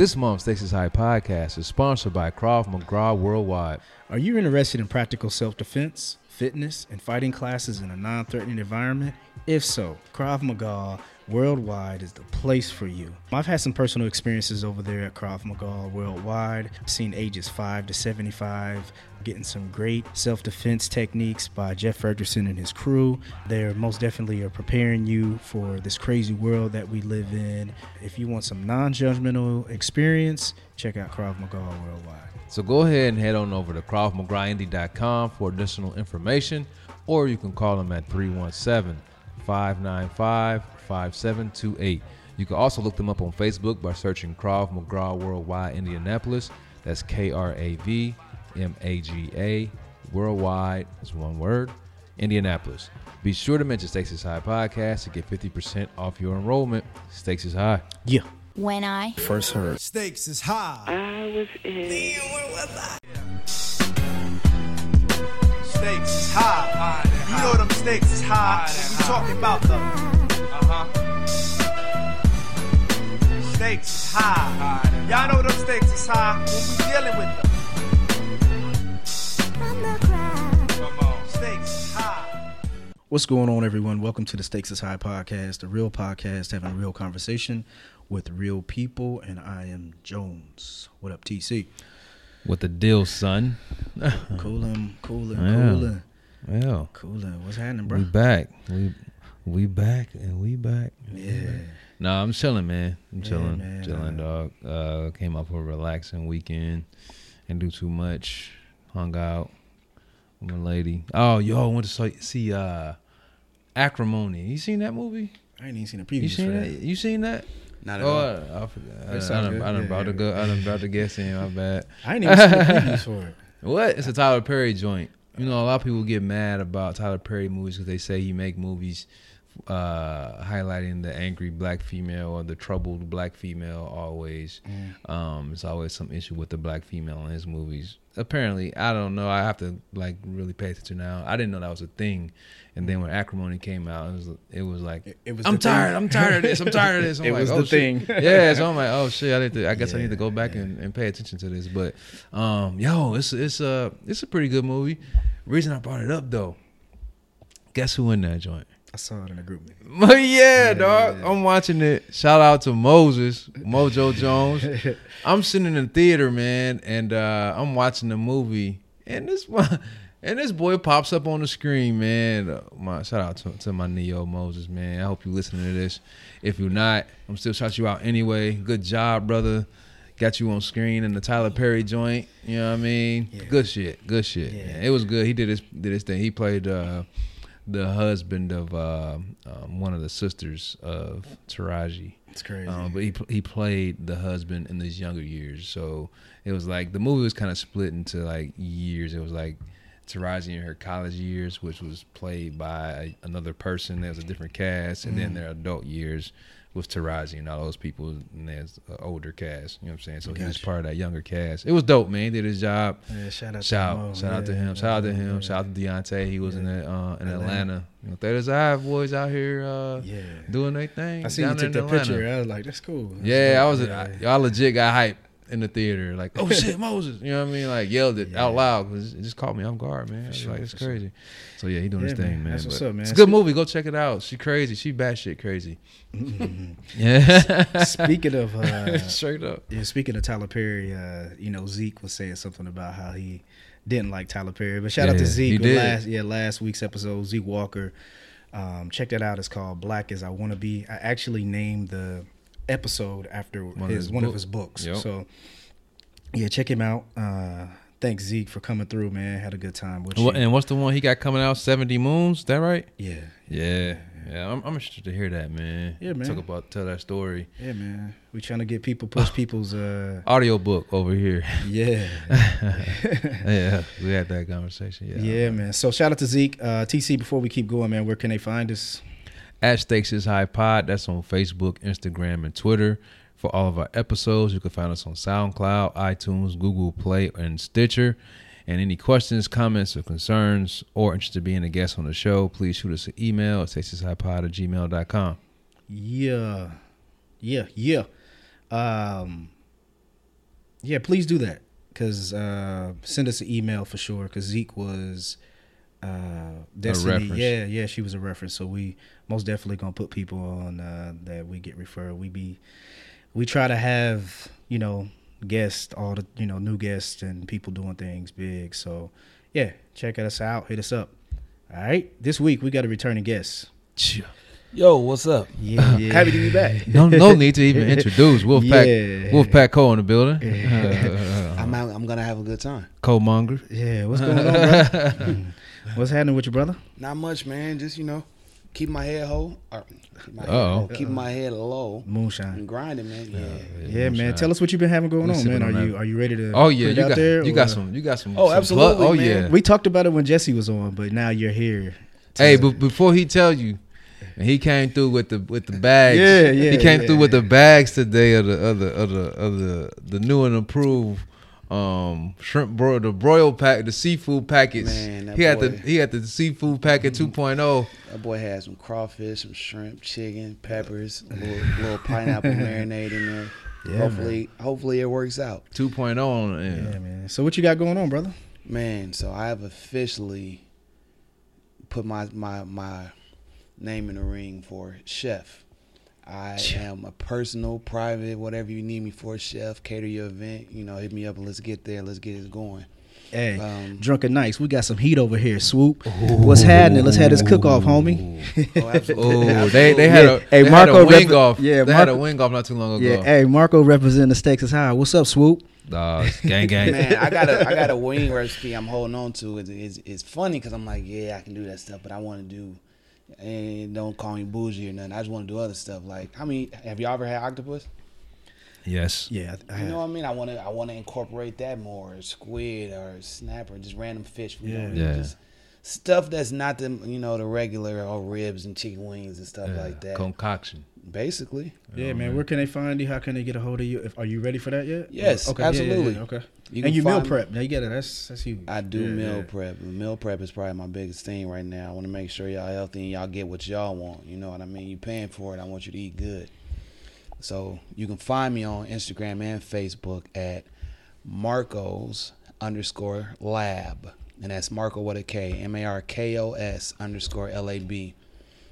This month's Stakes is High podcast is sponsored by Krav Maga Worldwide. Are you interested in practical self defense, fitness, and fighting classes in a non threatening environment? If so, Krav Maga Worldwide is the place for you. I've had some personal experiences over there at Krav Maga Worldwide. I've seen ages 5 to 75 getting some great self-defense techniques by Jeff Ferguson and his crew. They're most definitely are preparing you for this crazy world that we live in. If you want some non-judgmental experience, check out Krav Maga Worldwide. So go ahead and head on over to KravMagaIndy.com for additional information, or you can call them at 317 595 5728. You can also look them up on Facebook by searching Krav Maga Worldwide Indianapolis. That's K R A V M A G A Worldwide. That's one word. Indianapolis. Be sure to mention Stakes is High podcast to get 50% off your enrollment. Stakes is high. Yeah. When I First heard. Stakes is high. I was in. Where was I? Stakes is high. You know them stakes is high. We talking about the stakes is high. Y'all know them stakes is high when we dealing with them. Come on. Stakes is high. What's going on, everyone? Welcome to the Stakes is High podcast, a real podcast having a real conversation with real people. And I am Jones. What up, TC? What the deal, son. Coolin', coolin', Yeah. coolin', Well, coolin'. What's happening, bro? we back. We we back and we back. Yeah. No, I'm chilling, man. I'm Yeah, chilling, man. chilling, dog. Uh, came up for a relaxing weekend, and do too much. Hung out with my lady. Oh, yo, I went to see, uh, Acrimony. You seen that movie? I ain't even seen the You previews seen for that? that. You seen that? Not at Oh, all. I, I forgot. I, That I, done. I done Yeah, brought the go. I done brought the guest in. My bad. I ain't even seen the previews for it. What? It's a Tyler Perry joint. You know, a lot of people get mad about Tyler Perry movies because they say he make movies uh, highlighting the angry black female or the troubled black female. Always, um, it's always some issue with the black female in his movies. Apparently, I don't know. I have to like really pay attention now. I didn't know that was a thing. And then when Acrimony came out, it was it was like It- it was I'm the thing. tired. I'm tired of this. I'm tired of this. I'm It like, was oh, the shit. thing. yeah, so I'm like, oh shit. I need to. I guess I need to go back yeah. and, and pay attention to this. But um, yo, it's it's a it's a pretty good movie. Reason I brought it up though. Guess who in that joint? I saw it in the group. But yeah, dog. I'm watching it. Shout out to Moses, Mojo Jones. I'm sitting in the theater, man, and uh, I'm watching the movie, and this one, and this boy pops up on the screen, man. Uh, my shout out to, to my Neo Moses, man. I hope you listening to this. If you're not, I'm still shout you out anyway. Good job, brother. Got you on screen in the Tyler Perry joint. You know what I mean? Yeah. Good shit. Good shit. Yeah. man. It was good. He did his did his thing. He played uh, the husband of uh, um, one of the sisters of Taraji. It's crazy. Um, but he he played the husband in his younger years, so it was like the movie was kind of split into like years. It was like Taraji in her college years, which was played by another person. There was a different cast, and Mm. then their adult years was Taraji and all those people. And there's an older cast. You know what I'm saying? So he was part of that younger cast. It was dope, man. He did his job. yeah, shout out Shout, to Mo. shout out to Yeah, him. Shout out to him. Shout out to Deontay. He was in the, uh, in Atlanta. Atlanta. You know, boys out here uh, Yeah. doing their thing. I see you took that Atlanta. picture. I was like, that's cool. That's Yeah, I was. I, y'all legit got hype in the theater. Like, oh shit, Moses. You know what I mean? Like yelled it Yeah. out loud because it just caught me off guard, man. Sure, like, it's for sure. crazy. So yeah, he doing his Yeah, thing, man. man. That's what's up, man. It's a good movie. Go check it out. She crazy. She batshit crazy. Yeah. Speaking of, uh, Straight up. yeah, speaking of Tyler Perry, uh, you know Zeke was saying something about how he didn't like Tyler Perry. But shout out Yeah, to he Zeke. Last yeah, last week's episode, Zeke Walker. Um, check that out. It's called Black as I Want to Be. I actually named the episode after of his, his one of his books. Yep. So yeah, check him out. Uh, thanks Zeke for coming through, man. Had a good time with What, you. and what's the one he got coming out? Seventy Moons. That right? Yeah, Yeah. Yeah. I'm, I'm interested to hear that, man. Yeah, man. Talk about tell that story. yeah, man. We trying to get people push people's. Uh, Audio book over here. yeah. yeah, we had that conversation. Yeah. Yeah, man. So shout out to Zeke. Uh, TC, before we keep going, man, where can they find us? At Stakes is High Pod. That's on Facebook, Instagram, and Twitter. For all of our episodes, you can find us on SoundCloud, iTunes, Google Play, and Stitcher. And any questions, comments, or concerns, or interested in being a guest on the show, please shoot us an email at stakesishighpod at gmail.com. Yeah. Yeah, yeah. Um, yeah, please do that because uh, send us an email for sure. Because Zeke was uh, Destiny. reference. Yeah, yeah, she was a reference. So we most definitely gonna put people on uh, that we get referred. We be we try to have you know guests, all the you know new guests and people doing things big. So yeah, check us out. Hit us up. All right, this week we got a returning guest. Yo, what's up? Yeah, yeah. Happy to be back. No, no need to even introduce Wolfpack. Yeah. Wolfpack Cole in the building. Uh, I'm out, I'm gonna have a good time. Cole Monger. Yeah, what's going on, brother? what's happening with your brother? Not much, man. Just you know, keep my head whole. My head Uh-oh. low, keep my head low Moonshine. and grinding, man. Yeah. Yeah, man. Tell us what you've been having going We on, man. Are on you are you ready to? Oh put yeah, it you out got there, you got some you got some. Oh, some absolutely, plug- Oh man. yeah. We talked about it when Jesse was on, but now you're here. Hey, but before he tell you, and he came through with the with the bags. Yeah, yeah, He came yeah. through with the bags today of the of the of the of the, the new and improved um shrimp bro the broil pack the seafood package. Man, that he had the boy- Mm-hmm. he had the seafood packet 2.0. That boy had some crawfish, some shrimp, chicken, peppers, a little, little pineapple marinade in there. Yeah, hopefully, hopefully it works out, 2.0 on the end. Yeah, man. So what you got going on, brother? man. So I have officially put my my my name in the ring for chef. I am a personal, private, whatever you need me for, chef. Cater your event, you know. Hit me up and let's get there. Let's get it going. Hey, Um, drunken nights. We got some heat over here. Swoop. What's happening? Let's have this cook off, homie. Oh, absolutely. Oh, they they had Yeah. a Hey, they had a wing rep- off. yeah, they had a wing off not too long ago. Yeah. Hey, Marco representing the stakes is high. What's up, Swoop? Uh, gang gang. Man, I got a I got a wing recipe I'm holding on to. It's, it's, it's funny because I'm like, yeah, I can do that stuff, but I want to do, and don't call me bougie or nothing. I just want to do other stuff. Like, how many have y'all ever had octopus? Yes. Yeah, I, I You know have. what I mean? I want to I want to incorporate that more, or squid or snapper, just random fish. You Yeah. know, Yeah. Just stuff that's not the you know the regular or ribs and chicken wings and stuff Yeah, like that. Concoction. Basically, Yeah, man. Where can they find you? How can they get a hold of you? If, are you ready for that yet? Yes, Okay. yeah, yeah, yeah, absolutely. okay. You and you meal prep. Now you get it. That's that's huge. I do Yeah, meal yeah. prep. Meal prep is probably my biggest thing right now. I want to make sure y'all healthy and y'all get what y'all want. You know what I mean? You paying for it. I want you to eat good. So you can find me on Instagram and Facebook at Markos underscore lab. And that's Marco with a K. M A R K O S underscore L A B.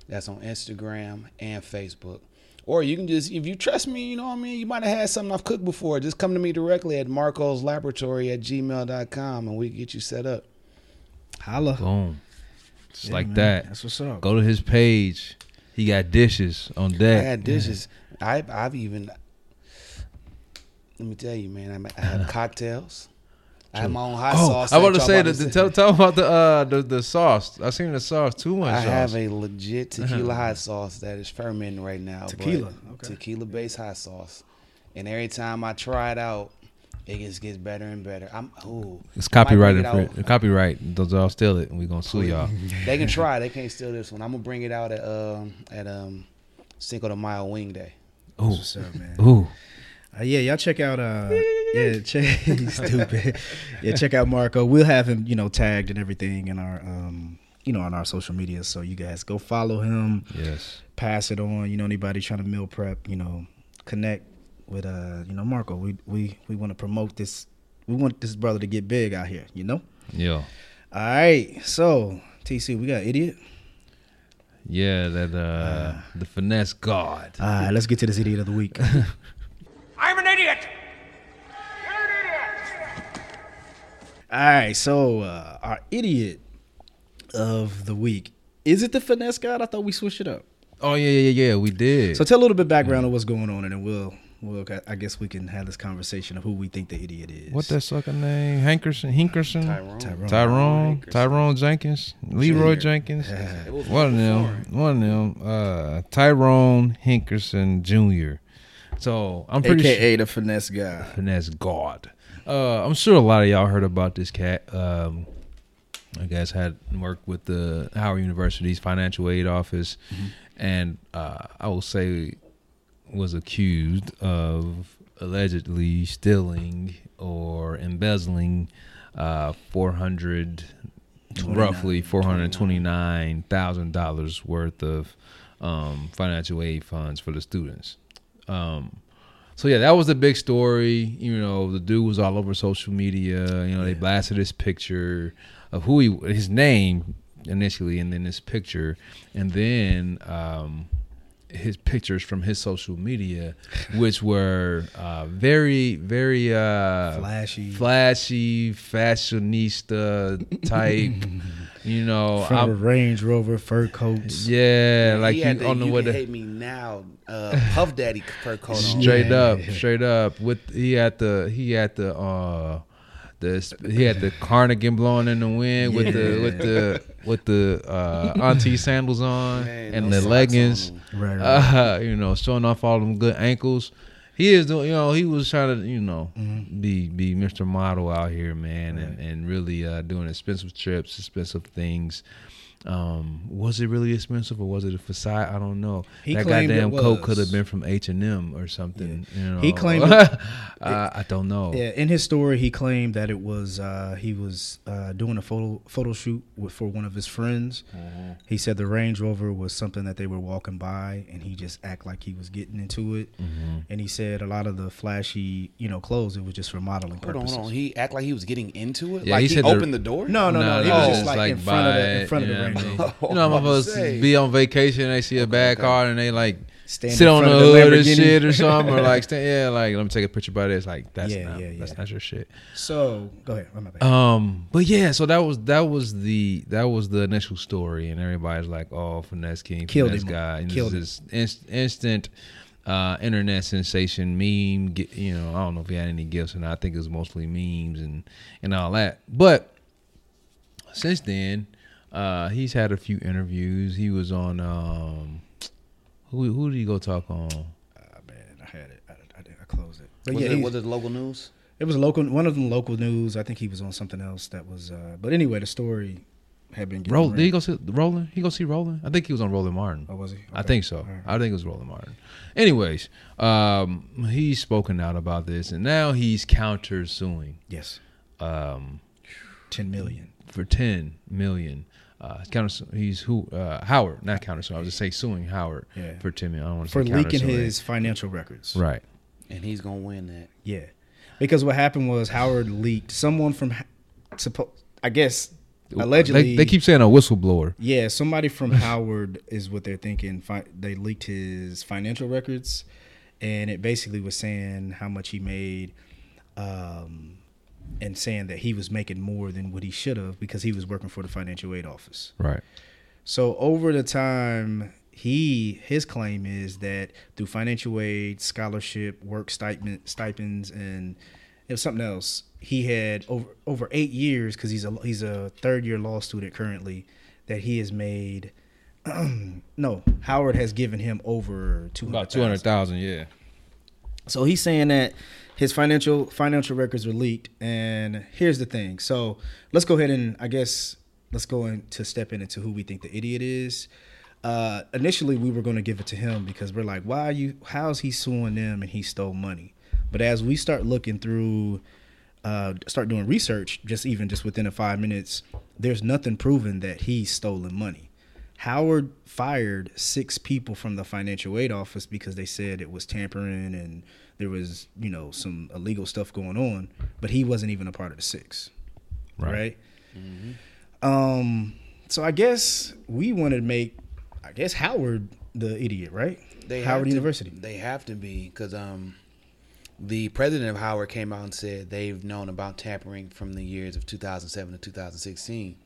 That's on Instagram and Facebook. Or you can just, if you trust me, you know what I mean? You might have had something I've cooked before. Just come to me directly at Marco's Laboratory at gmail.com and we can get you set up. Holla. Boom. Just Yeah, like man. that. That's what's up. Go to his page. He got dishes on deck. I had dishes. I, I've even, let me tell you, man, I, I have cocktails. I have my own hot Oh, sauce. I want to say about that. Tell, tell about the uh the, the sauce. I seen the sauce too much. I sauce. have a legit tequila hot sauce that is fermenting right now. but Tequila, okay. Tequila based hot sauce. And every time I try it out, it just gets better and better. I'm ooh. It's I might bring copyrighted. For, it. Copyright. Those y'all steal it, and we gonna sue y'all. They can try. They can't steal this one. I'm gonna bring it out at um at um Cinco de Mayo Wing Day. Ooh, That's what's up, man. ooh. Uh, yeah, y'all check out. Uh, yeah, check. stupid. Yeah, check out Marco. We'll have him, you know, tagged and everything in our, um, you know, on our social media. So you guys go follow him, Yes. pass it on. You know, anybody trying to meal prep, you know, connect with, uh, you know, Marco. We we we want to promote this. We want this brother to get big out here. You know. Yeah. All right. So TC, we got idiot. Yeah. That uh the finesse god. All right, let's get to this idiot of the week. I'm an idiot. All right, so uh, our idiot of the week is it the finesse god? I thought we switched it up. Oh yeah yeah yeah yeah. We did. So tell a little bit background of what's going on, and then we'll we'll I guess we can have this conversation of who we think the idiot is. what that sucker name? Hankerson. Hinkerson. Tyrone. Tyrone. Tyrone. Tyrone Jenkins. Leroy Jenkins. One of them. One of them. Uh, Tyrone Hinkerson Jr. So I'm pretty sure. AKA the finesse guy. finesse god. Uh, I'm sure a lot of y'all heard about this cat. Um, I guess had worked with the Howard University's financial aid office, and uh, I will say was accused of allegedly stealing or embezzling uh, 400 roughly four hundred twenty nine thousand dollars worth of um, financial aid funds for the students. Um, so yeah, that was the big story. You know, the dude was all over social media. You know, they blasted his picture of who he, his name initially, and then his picture, and then um, his pictures from his social media, which were uh, very, very uh, Flashy. flashy, fashionista type. you know, From a I'm- Range Rover, fur coats. yeah, like he you had the, on the you way can to hate me now, uh, Puff Daddy fur coat on. straight Yeah. up, straight up. With he had the he had the uh the he had the cardigan blowing in the wind with the with the with the uh auntie sandals on Man, and the leggings. on. Right, right. Uh, you know, showing off all them good ankles. He is doing, you know, he was trying to, you know, Mm-hmm. be be Mr. Model out here, man, and, and really uh, doing expensive trips, expensive things. Um, was it really expensive or was it a facade? I don't know. He that goddamn coat could have been from H and M or something. You know, He claimed it- uh, I don't know. Yeah, in his story, he claimed that it was uh, he was uh, doing a photo photo shoot with, for one of his friends. Mm-hmm. He said the Range Rover was something that they were walking by, and he just act like he was getting into it. Mm-hmm. And he said a lot of the flashy, you know, clothes it was just for modeling Hold on, hold on. He act like he was getting into it. Yeah, like he he, said the- opened the door. No, no, no. He was just like, in front of the in front of the you know Range what I mean? You know, I'm about to be on vacation, and they see a bad car, and they like Stand sit on the front of the hood or shit or something, or like stand, yeah, like let me take a picture by this. Like that's Yeah, not yeah, that's yeah. not your shit. So go ahead. My bad. Um, but yeah, so that was that was the that was the initial story, and everybody's like, "Oh, finesse king, Killed finesse him. guy," and Killed this is inst- instant uh, internet sensation meme. You know, I don't know if he had any gifts, and I think it was mostly memes and and all that. But since then, uh, he's had a few interviews. He was on um, who who did he go talk on? Ah, man, I had it. I, I, did- I closed it. But Was, yeah, it, was it local news? It was local. One of them local news. I think he was on something else that was. Uh, but anyway, the story had been. getting Roll, did he go see Roland? He go see Roland? I think he was on Roland Martin. Oh, was he? I think so. All right. I think it was Roland Martin. Anyways, um, he's spoken out about this, and now he's counter suing Yes, um, ten million. for ten million. Uh, he's counter, he's who? Uh, Howard, not counter suing. I was just say suing Howard Yeah. for Timmy. I don't want to for say leaking his financial records. right. And he's gonna win that. Yeah, because what happened was Howard leaked someone from, suppo- I guess, allegedly. they, they keep saying a whistleblower. Yeah, somebody from Howard is what they're thinking. Fi- They leaked his financial records, and it basically was saying how much he made, um, and saying that he was making more than what he should have because he was working for the financial aid office. Right. So over the time, he his claim is that through financial aid, scholarship, work stipend, stipends, and it was something else. He had over over eight years because he's a he's a third year law student currently. That he has made. no, Howard has given him over two About two hundred thousand. Yeah. So he's saying that his financial financial records were leaked. And here's the thing. So let's go ahead and I guess let's go into step in into who we think the idiot is. Uh, initially, we were going to give it to him because we're like, why are you? How's he suing them and he stole money? But as we start looking through, uh, start doing research, just even just within a five minutes, there's nothing proven that he's stolen money. Howard fired six people from the financial aid office because they said it was tampering and there was, you know, some illegal stuff going on, but he wasn't even a part of the six. Right. Um, so I guess we wanted to make, I guess Howard the idiot, right? They Howard have to- University. They have to be because um, the president of Howard came out and said they've known about tampering from the years of 2007 to 2016.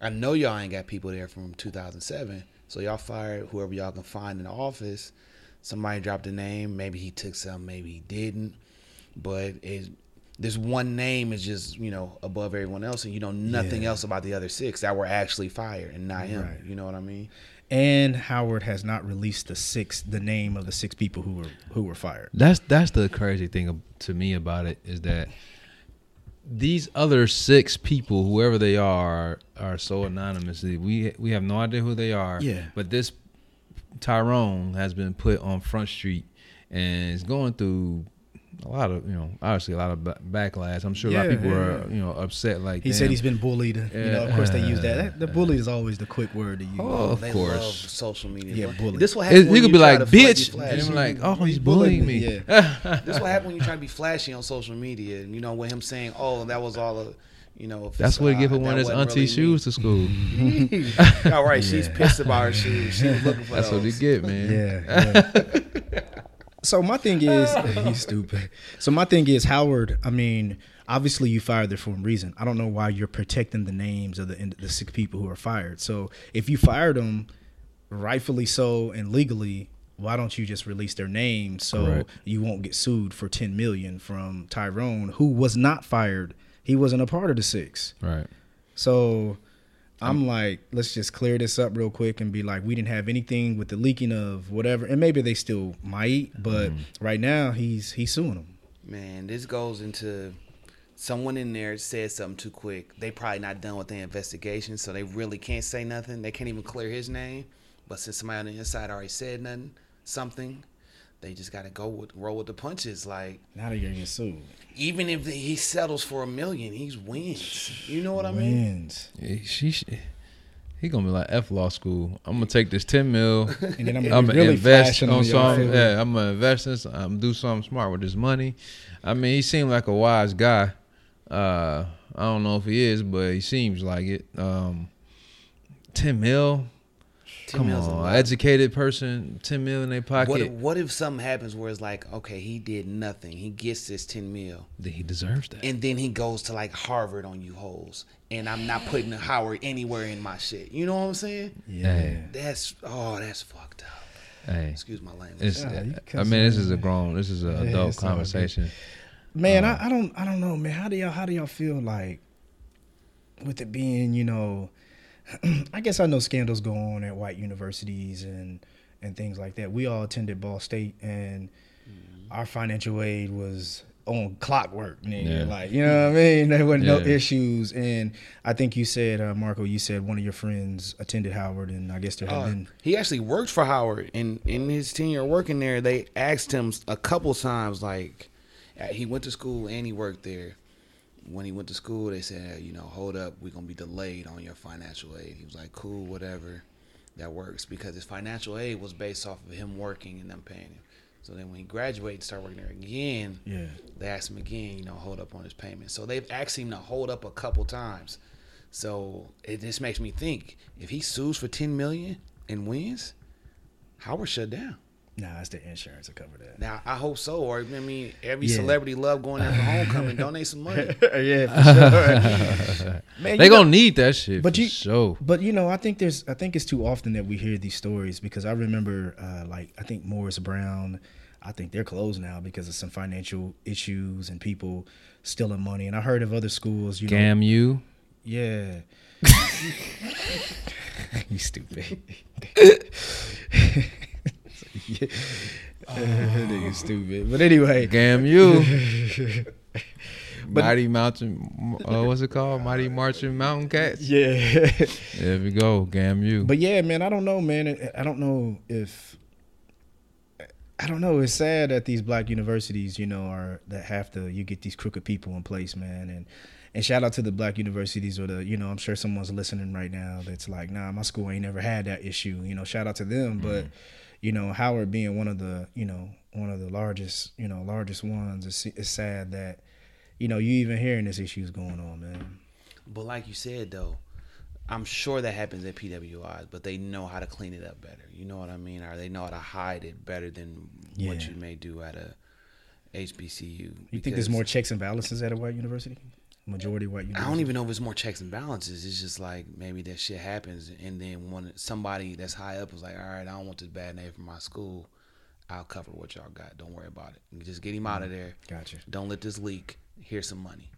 I know y'all ain't got people there from 2007, so y'all fired whoever y'all can find in the office. Somebody dropped a name. Maybe he took some, maybe he didn't. But it, this one name is just you know above everyone else, and you know nothing Yeah. else about the other six that were actually fired, and not him. Right. You know what I mean? And Howard has not released the six, the name of the six people who were who were fired. That's that's the crazy thing to me about it is that these other six people, whoever they are, are so anonymous. We we have no idea who they are. Yeah. But this Tyrone has been put on Front Street and is going through a lot of you know obviously a lot of ba- backlash. I'm sure a lot of people yeah, are yeah. you know upset. Like He damn. said he's been bullied. You know, of course they use that. That. The bully is always the quick word to use. Oh, of they course. love social media. Yeah, But bully. This what It- happens. you could be like to fla- be bitch, and I'm like, oh, he's He's bullying bullying me, me. yeah. This what happens when you try to be flashy on social media. And you know, with him saying, "Oh, that was all a." You know, That's what he give her one of his That auntie really shoes to school. me. All right, she's pissed about her shoes. She was looking for That's what he those. get, man. Yeah. yeah. so my thing is, he's stupid. So my thing is, Howard. I mean, obviously you fired there for a reason. I don't know why you're protecting the names of the the six people who are fired. So if you fired them, rightfully so and legally. Why don't you just release their names so Correct. you won't get sued for ten million from Tyrone, who was not fired? He wasn't a part of the six. Right. So I'm like, let's just clear this up real quick and be like, we didn't have anything with the leaking of whatever, and maybe they still might, but mm-hmm. right now he's he's suing them. Man, this goes into someone in there said something too quick. They probably not done with their investigation, so they really can't say nothing. They can't even clear his name. But since somebody on the inside already said nothing, something, they just got to go with roll with the punches. Like Now they're gonna sued. even if he settles for a million, he's wins. You know what I mean? Wins, Yeah, She, she, he gonna be like F law school. I'm gonna take this ten mil. and then I'm gonna, I'm gonna really invest on on something. Yeah, I'm gonna invest in. some- I'm do something smart with this money. I mean, he seemed like a wise guy. Uh, I don't know if he is, but he seems like it. Um, ten mil. 10 Come on, educated person, ten mil in their pocket. What if, what if something happens where it's like, okay, he did nothing. He gets this 10 mil. Then he deserves that. and then he goes to like Harvard on you hoes, and I'm not putting Howard anywhere in my shit. You know what I'm saying? Yeah, That's oh, that's fucked up. hey, Excuse my language. it's. Yeah, I mean, this is a grown. This is an Yeah, adult it's all good. conversation. man, Uh-huh. I, I don't I don't know, man. How do y'all how do y'all feel like with it being, you know, I guess I know scandals go on at white universities and and things like that. We all attended Ball State, and Mm-hmm. our financial aid was on clockwork. Nigga. Yeah. Like you know what I mean? There were no Yeah. issues, and I think you said, uh, Marco, you said one of your friends attended Howard, and I guess there have Uh, been. he actually worked for Howard, and in his tenure working there, they asked him a couple times, like uh, he went to school and he worked there. When he went to school, they said, you know, hold up, we're gonna be delayed on your financial aid. He was like, cool, whatever, that works because his financial aid was based off of him working and them paying him. So then when he graduated and started working there again, Yeah. they asked him again, you know, hold up on his payment. So they've asked him to hold up a couple times. So it just makes me think if he sues for ten million and wins, Howard shut down. Nah, it's the insurance to cover that. Now I hope so. Or I mean, every Yeah. celebrity love going there for homecoming. Donate some money. yeah, for sure. Man, They you know- gonna need that shit. But you- sure. But you know, I think there's, I think it's too often that we hear these stories because I remember, uh, like, I think Morris Brown, I think they're closed now because of some financial issues and people stealing money. And I heard of other schools, you know, you. yeah. you stupid. Yeah. That nigga stupid. But anyway, Scam you. Mighty Mountain, uh, what's it called? Mighty Marching Mountain Cats. yeah. There we go, Gam you. But yeah, man, I don't know, man. I- don't know if I don't know. It's sad that these black universities, you know, are that have to you get these crooked people in place, man. And and shout out to the black universities or the, you know, I'm sure someone's listening right now that's like, nah, my school ain't never had that issue. You know, shout out to them. But you know, Howard being one of the, you know, one of the largest, you know, largest ones, it's, it's sad that, you know, you even hearing this issues going on, man. but like you said though, I'm sure that happens at PWIs, but they know how to clean it up better. You know what I mean? Or they know how to hide it better than what you may do at a HBCU. You think there's more checks and balances at a white university? Majority white I don't even know if it's more checks and balances. It's just like maybe that shit happens, and then when somebody that's high up is like, "All right, I don't want this bad name for my school. I'll cover what y'all got. Don't worry about it. Just get him out of mm-hmm. there. Gotcha. Don't let this leak. Here's some money."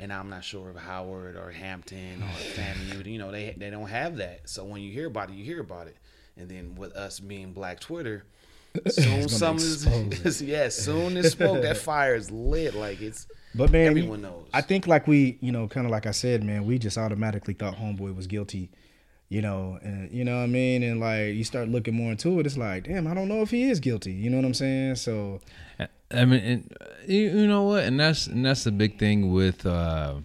And I'm not sure if Howard or Hampton or FAMU, you know, they they don't have that. So when you hear about it, you hear about it. And then with us being Black Twitter, soon gonna some expose is yeah, soon as smoke that fire is lit. Like it's But man, everyone you- knows. I think like we, you know, kind of like I said, man, we just automatically thought Homeboy was guilty, you know, and you know what I mean, and like you start looking more into it, it's like, damn, I don't know if he is guilty. You know what I'm saying? So, I mean, and, uh, you, you know what, and that's and that's the big thing with uh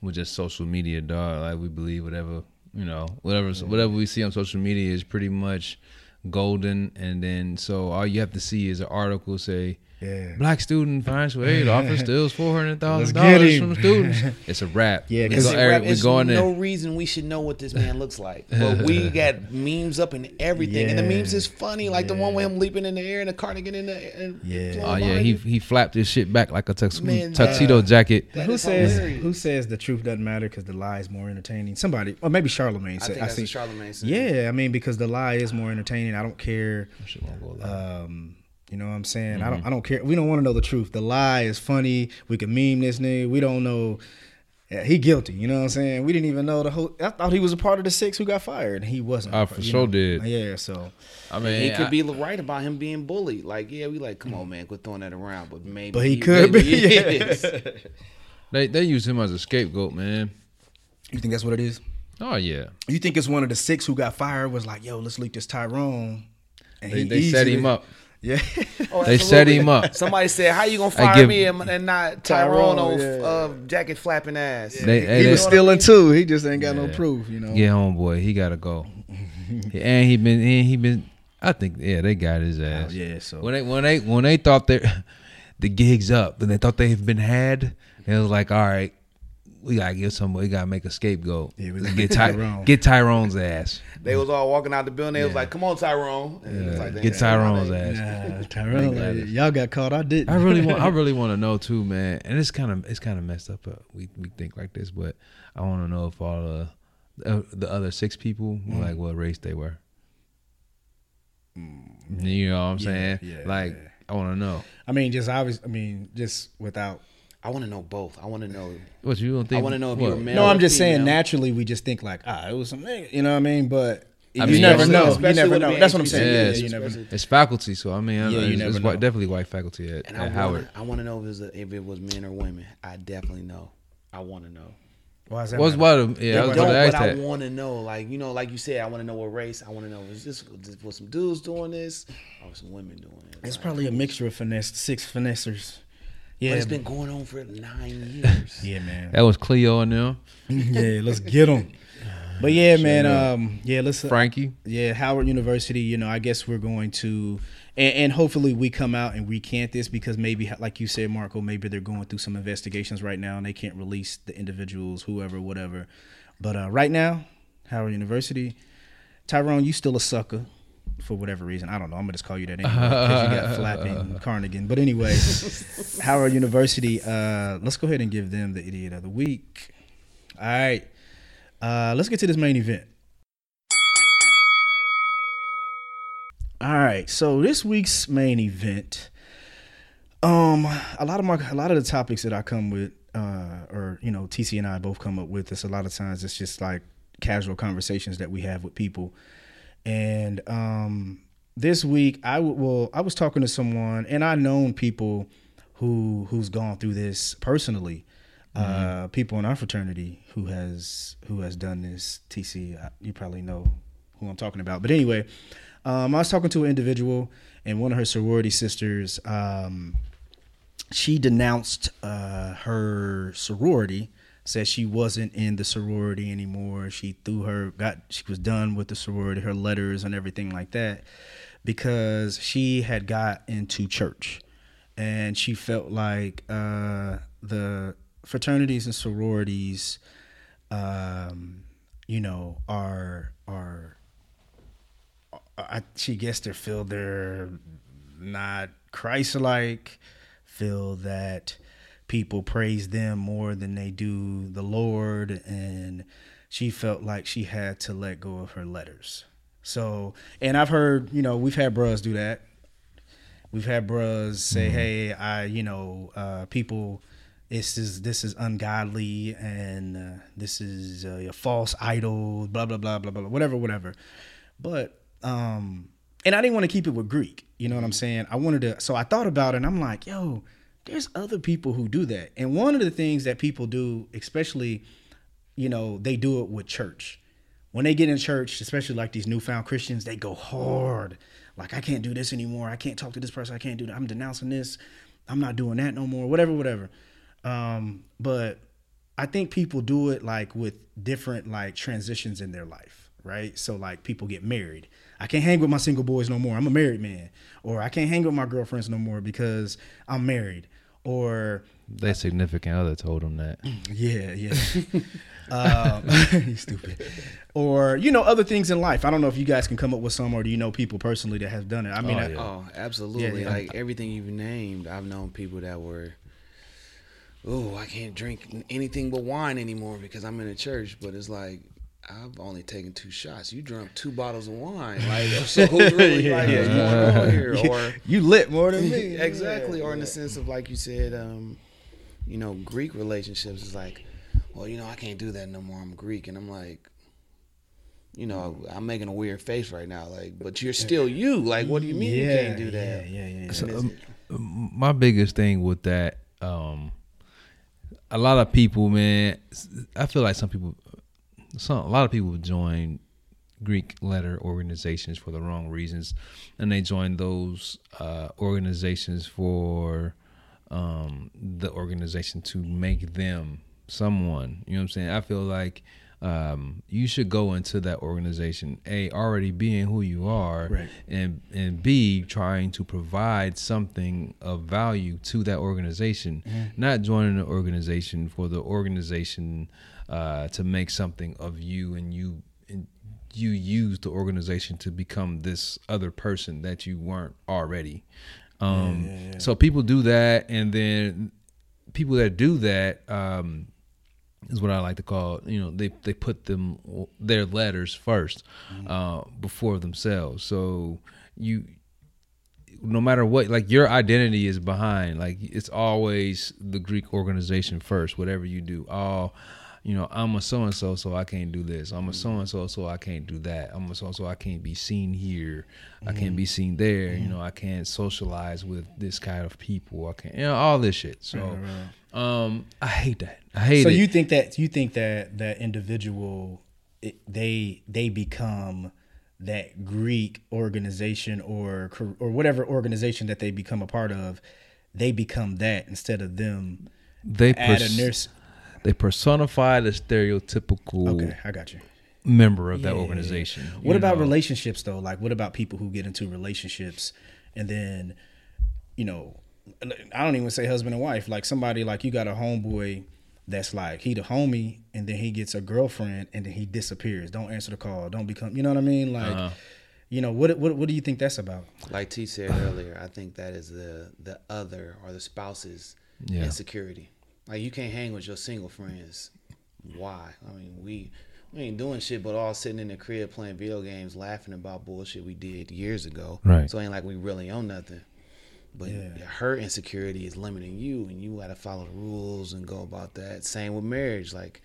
with just social media, dog. Like we believe whatever you know, whatever whatever we see on social media is pretty much golden, and then so all you have to see is an article say. Yeah. Black student financial aid office steals four hundred thousand dollars from students. It's a wrap. Yeah, we 'cause go, it Eric, we It's going no there. reason we should know what this man looks like, but we got memes up and everything, and the memes is funny, like the one with him leaping in the air and the cardigan in the and Yeah. blowing Oh yeah, he he flapped his shit back like a tux- Man, tuxedo uh, jacket. That who is says hilarious. who says the truth doesn't matter because the lie is more entertaining? Somebody, or maybe Charlemagne said. I said. think that's see- Charlemagne said. Yeah, I mean because the lie is more entertaining. I don't care. Shit won't go. Um, you know what I'm saying? I Mm-hmm. don't. I don't care. We don't want to know the truth. The lie is funny. We can meme this nigga. We don't know. Yeah, he guilty. You know what I'm saying? We didn't even know the whole. I thought he was a part of the six who got fired, and he wasn't. I for sure know? did. Yeah. So I mean, he could I- be right about him being bullied. Like, yeah, we like, come on, man, quit throwing that around. But maybe, But he could be, maybe yeah. They they use him as a scapegoat, man. you think that's what it is? Oh yeah, You think it's one of the six who got fired was like, yo, let's leak this Tyrone. And they, he they set him up. Yeah. Oh, They set him up. Somebody said, "How you gonna fire give- me and, and not Tyrone, Tyrone, on yeah. uh, jacket flapping ass?" They, he they, was they- stealing too. He just ain't got no proof, you know. yeah, homeboy, he gotta go. and he been and he been. I think yeah, they got his ass. Oh, yeah, so- when they when they when they thought they the gigs up and they thought they have been had, it was like all right. We gotta give some. We gotta make a scapegoat. Yeah, we get get Ty- Tyrone. get Tyrone's ass. They was all walking out the building. They was like, "Come on, Tyrone!" And it was Yeah, like, get Tyrone's ass. Nah, Tyrone, like, y'all got caught. I didn't. I really want. I really want to know too, man. And it's kind of it's kind of messed up. Uh, we we think like this, but I want to know if all the uh, the other six people Mm. like what race they were. You know what I'm Yeah, saying? yeah, like yeah. I want to know. I mean, just obvious. I mean, just without. I want to know both. I want to know. What you don't think? I wanna know if what? you're a male. No, I'm or just saying. Naturally, we just think like, ah, it was some nigga. You know what I mean? But I you mean, never know. You never know. That's what I'm saying. Yeah, Yeah, it's- you never. especially- It's faculty, so I mean, Yeah, yeah, you it's, never it's know. definitely white faculty at, And at I Howard. want. I want to know if it, was a, if it was men or women. I definitely know. I want to know. Why is that? What's matter? what? Yeah, I was Don't, going to ask but I want to know, like you know, like you said, I want to know what race. I want to know is this was some dudes doing this or some women doing it. It's Like, probably a mixture of finesse, six finessers. Yeah, But it's been going on for nine years. yeah, man. That was Cleo and them, yeah, let's get them. But yeah, man. Um, yeah, let's. Frankie. Yeah, Howard University. You know, I guess we're going to, and, and hopefully we come out and recant this because maybe, like you said, Marco, maybe they're going through some investigations right now and they can't release the individuals, whoever, whatever. But uh, right now, Howard University, Tyrone, you still a sucker for whatever reason. I don't know. I'm gonna just call you that anyway because you got flapping Carnegie. But anyway, Howard University. Uh, let's go ahead and give them the idiot of the week. All right. Uh, let's get to this main event. All right, so this week's main event, um, a lot of my a lot of the topics that I come with, uh, or you know, TC and I both come up with this. A lot of times, it's just like casual conversations that we have with people, and um, this week I w- well, I was talking to someone, and I known people who who's gone through this personally. Uh, people in our fraternity who has who has done this. TC, uh, you probably know who I'm talking about. But anyway, um, I was talking to an individual, and one of her sorority sisters, um, she denounced uh, her sorority, said she wasn't in the sorority anymore. She threw her, got, she was done with the sorority, her letters and everything like that, because she had got into church, and she felt like uh, the fraternities and sororities, um, you know, are are I, she gets to feel they're not Christ-like, feel that people praise them more than they do the Lord, and she felt like she had to let go of her letters. So, and I've heard, you know, we've had bros do that. We've had bros say, "Hey, I, you know, uh, people." This is this is ungodly and uh, this is uh, a false idol, blah blah blah blah blah, whatever, whatever. But um, and I didn't want to keep it with Greek. You know what I'm saying? I wanted to. So I thought about it. and I'm like, yo, there's other people who do that. And one of the things that people do, especially, you know, they do it with church. When they get in church, especially like these newfound Christians, they go hard. like I can't do this anymore. I can't talk to this person. I can't do that. I'm denouncing this. I'm not doing that no more. Whatever, whatever. Um, but I think people do it like with different like transitions in their life, right? So like people get married. I can't hang with my single boys no more. I'm a married man. Or I can't hang with my girlfriends no more because I'm married. Or Their significant other told them that. yeah, yeah. um, you stupid. Or you know other things in life. I don't know if you guys can come up with some, or do you know people personally that have done it? I mean, Oh, I- yeah. Oh, absolutely. yeah. Like everything you've named, I've known people that were, oh, I can't drink anything but wine anymore because I'm in a church. But it's like, I've only taken two shots. You drunk two bottles of wine. Like, so who's really like, what's going on here? Or you lit more than me. exactly. Or in the sense of like you said, um, you know, Greek relationships is like, well, you know, I can't do that no more. I'm Greek, and I'm like. You know, I'm making a weird face right now, like, but you're still you. Like, what do you mean you can't do that? Yeah, yeah, yeah. So, um, my biggest thing with that, um, a lot of people, man, I feel like some people, some a lot of people join Greek letter organizations for the wrong reasons, and they join those uh, organizations for um, the organization to make them someone. You know what I'm saying? I feel like um, you should go into that organization a already being who you are, Right. and and b trying to provide something of value to that organization, not joining an organization for the organization uh, to make something of you and you. And, you use the organization to become this other person that you weren't already. Um, So people do that, and then people that do that um, is what I like to call. You know, they they put them their letters 1st uh, before themselves. So you, no matter what, like your identity is behind. Like it's always the Greek organization first. Whatever you do, all. You know, I'm a so and so, so I can't do this. I'm a so and so, so I can't do that. I'm a so and so, I can't be seen here. I can't mm-hmm. be seen there. You mm-hmm. know, I can't socialize with this kind of people. I can't, you know, all this shit. So, um, I hate that. I hate So it. you think that you think that that individual it, they they become that Greek organization or or whatever organization that they become a part of, they become that instead of them they add pers- a nurse. They personify the stereotypical Okay, I got you. member of that organization. What about know? relationships though? Like, what about people who get into relationships and then, you know, I don't even say husband and wife. Like somebody like you got a homeboy that's like he the homie, and then he gets a girlfriend, and then he disappears. Don't answer the call. Don't become. You know what I mean? Like, Uh-huh. you know what? What? What do you think that's about? like T said earlier, I think that is the the other or the spouse's Yeah. insecurity. Like you can't hang with your single friends. Why? I mean, we we ain't doing shit but all sitting in the crib playing video games, laughing about bullshit we did years ago. Right. So it ain't like we really own nothing. But Yeah. her insecurity is limiting you, and you got to follow the rules and go about that. Same with marriage. Like,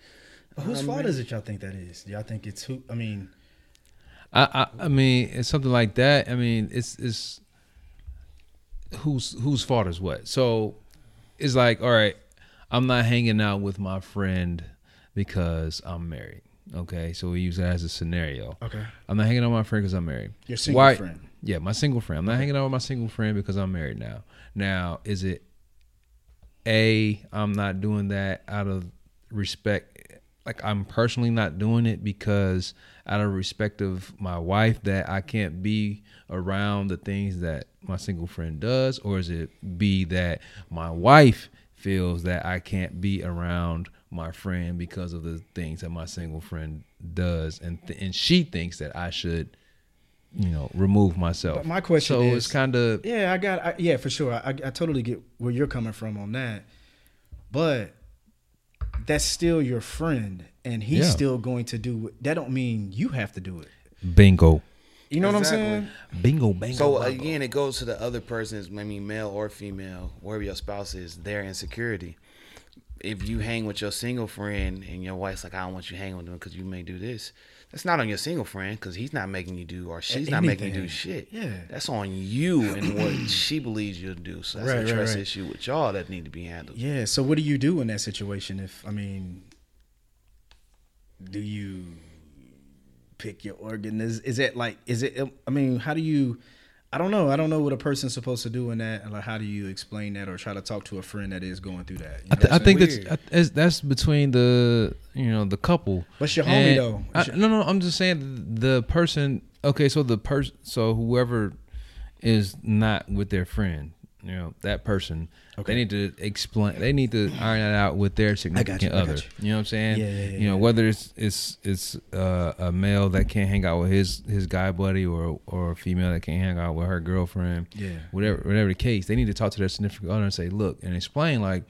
But whose fault is it? Y'all think that is? Y'all think it's who? I mean, I, I I mean, it's something like that. I mean, it's it's whose whose fault is what. So it's like, all right, I'm not hanging out with my friend because I'm married. Okay, so we use that as a scenario. okay. I'm not hanging out with my friend because I'm married. Your single Why- friend. Yeah, my single friend. I'm not hanging out with my single friend because I'm married now. Now, is it a I'm not doing that out of respect like I'm personally not doing it because out of respect of my wife that I can't be around the things that my single friend does or is it B that my wife feels that I can't be around my friend because of the things that my single friend does and th- and she thinks that I should you know remove myself. But my question so is- it's kind of Yeah, I got. I, yeah, for sure. I, I totally get where you're coming from on that, but that's still your friend, and he's Yeah. still going to do. That don't mean you have to do it. bingo. You know what I'm saying? Bingo bingo. So bingo. again, it goes to the other person's, I mean, male or female, wherever your spouse is, their insecurity. If you hang with your single friend and your wife's like, I don't want you hanging with them because you may do this, that's not on your single friend because he's not making you do or she's not making you do shit. Yeah. That's on you and what she believes you'll do. So that's Right, a right, trust right. issue with y'all that need to be handled. Yeah. So what do you do in that situation? If I mean, do you pick your organ? Is is it like? Is it? I mean, how do you? I don't know. I don't know what a person's supposed to do in that. Like, how do you explain that, or try to talk to a friend that is going through that? You I, th- I think that's that's that's between the you know the couple. What's your homie, And though? I, your- no, no, I'm just saying the person. Okay, so the person, so whoever is not with their friend, you know, that person, Okay. they need to explain. They need to iron that out with their significant got other. you. You know what I'm saying? Yeah, yeah, yeah, you know, whether it's it's it's uh, a male that can't hang out with his his guy buddy, or or a female that can't hang out with her girlfriend. Yeah. whatever whatever the case, they need to talk to their significant other and say, look, and explain like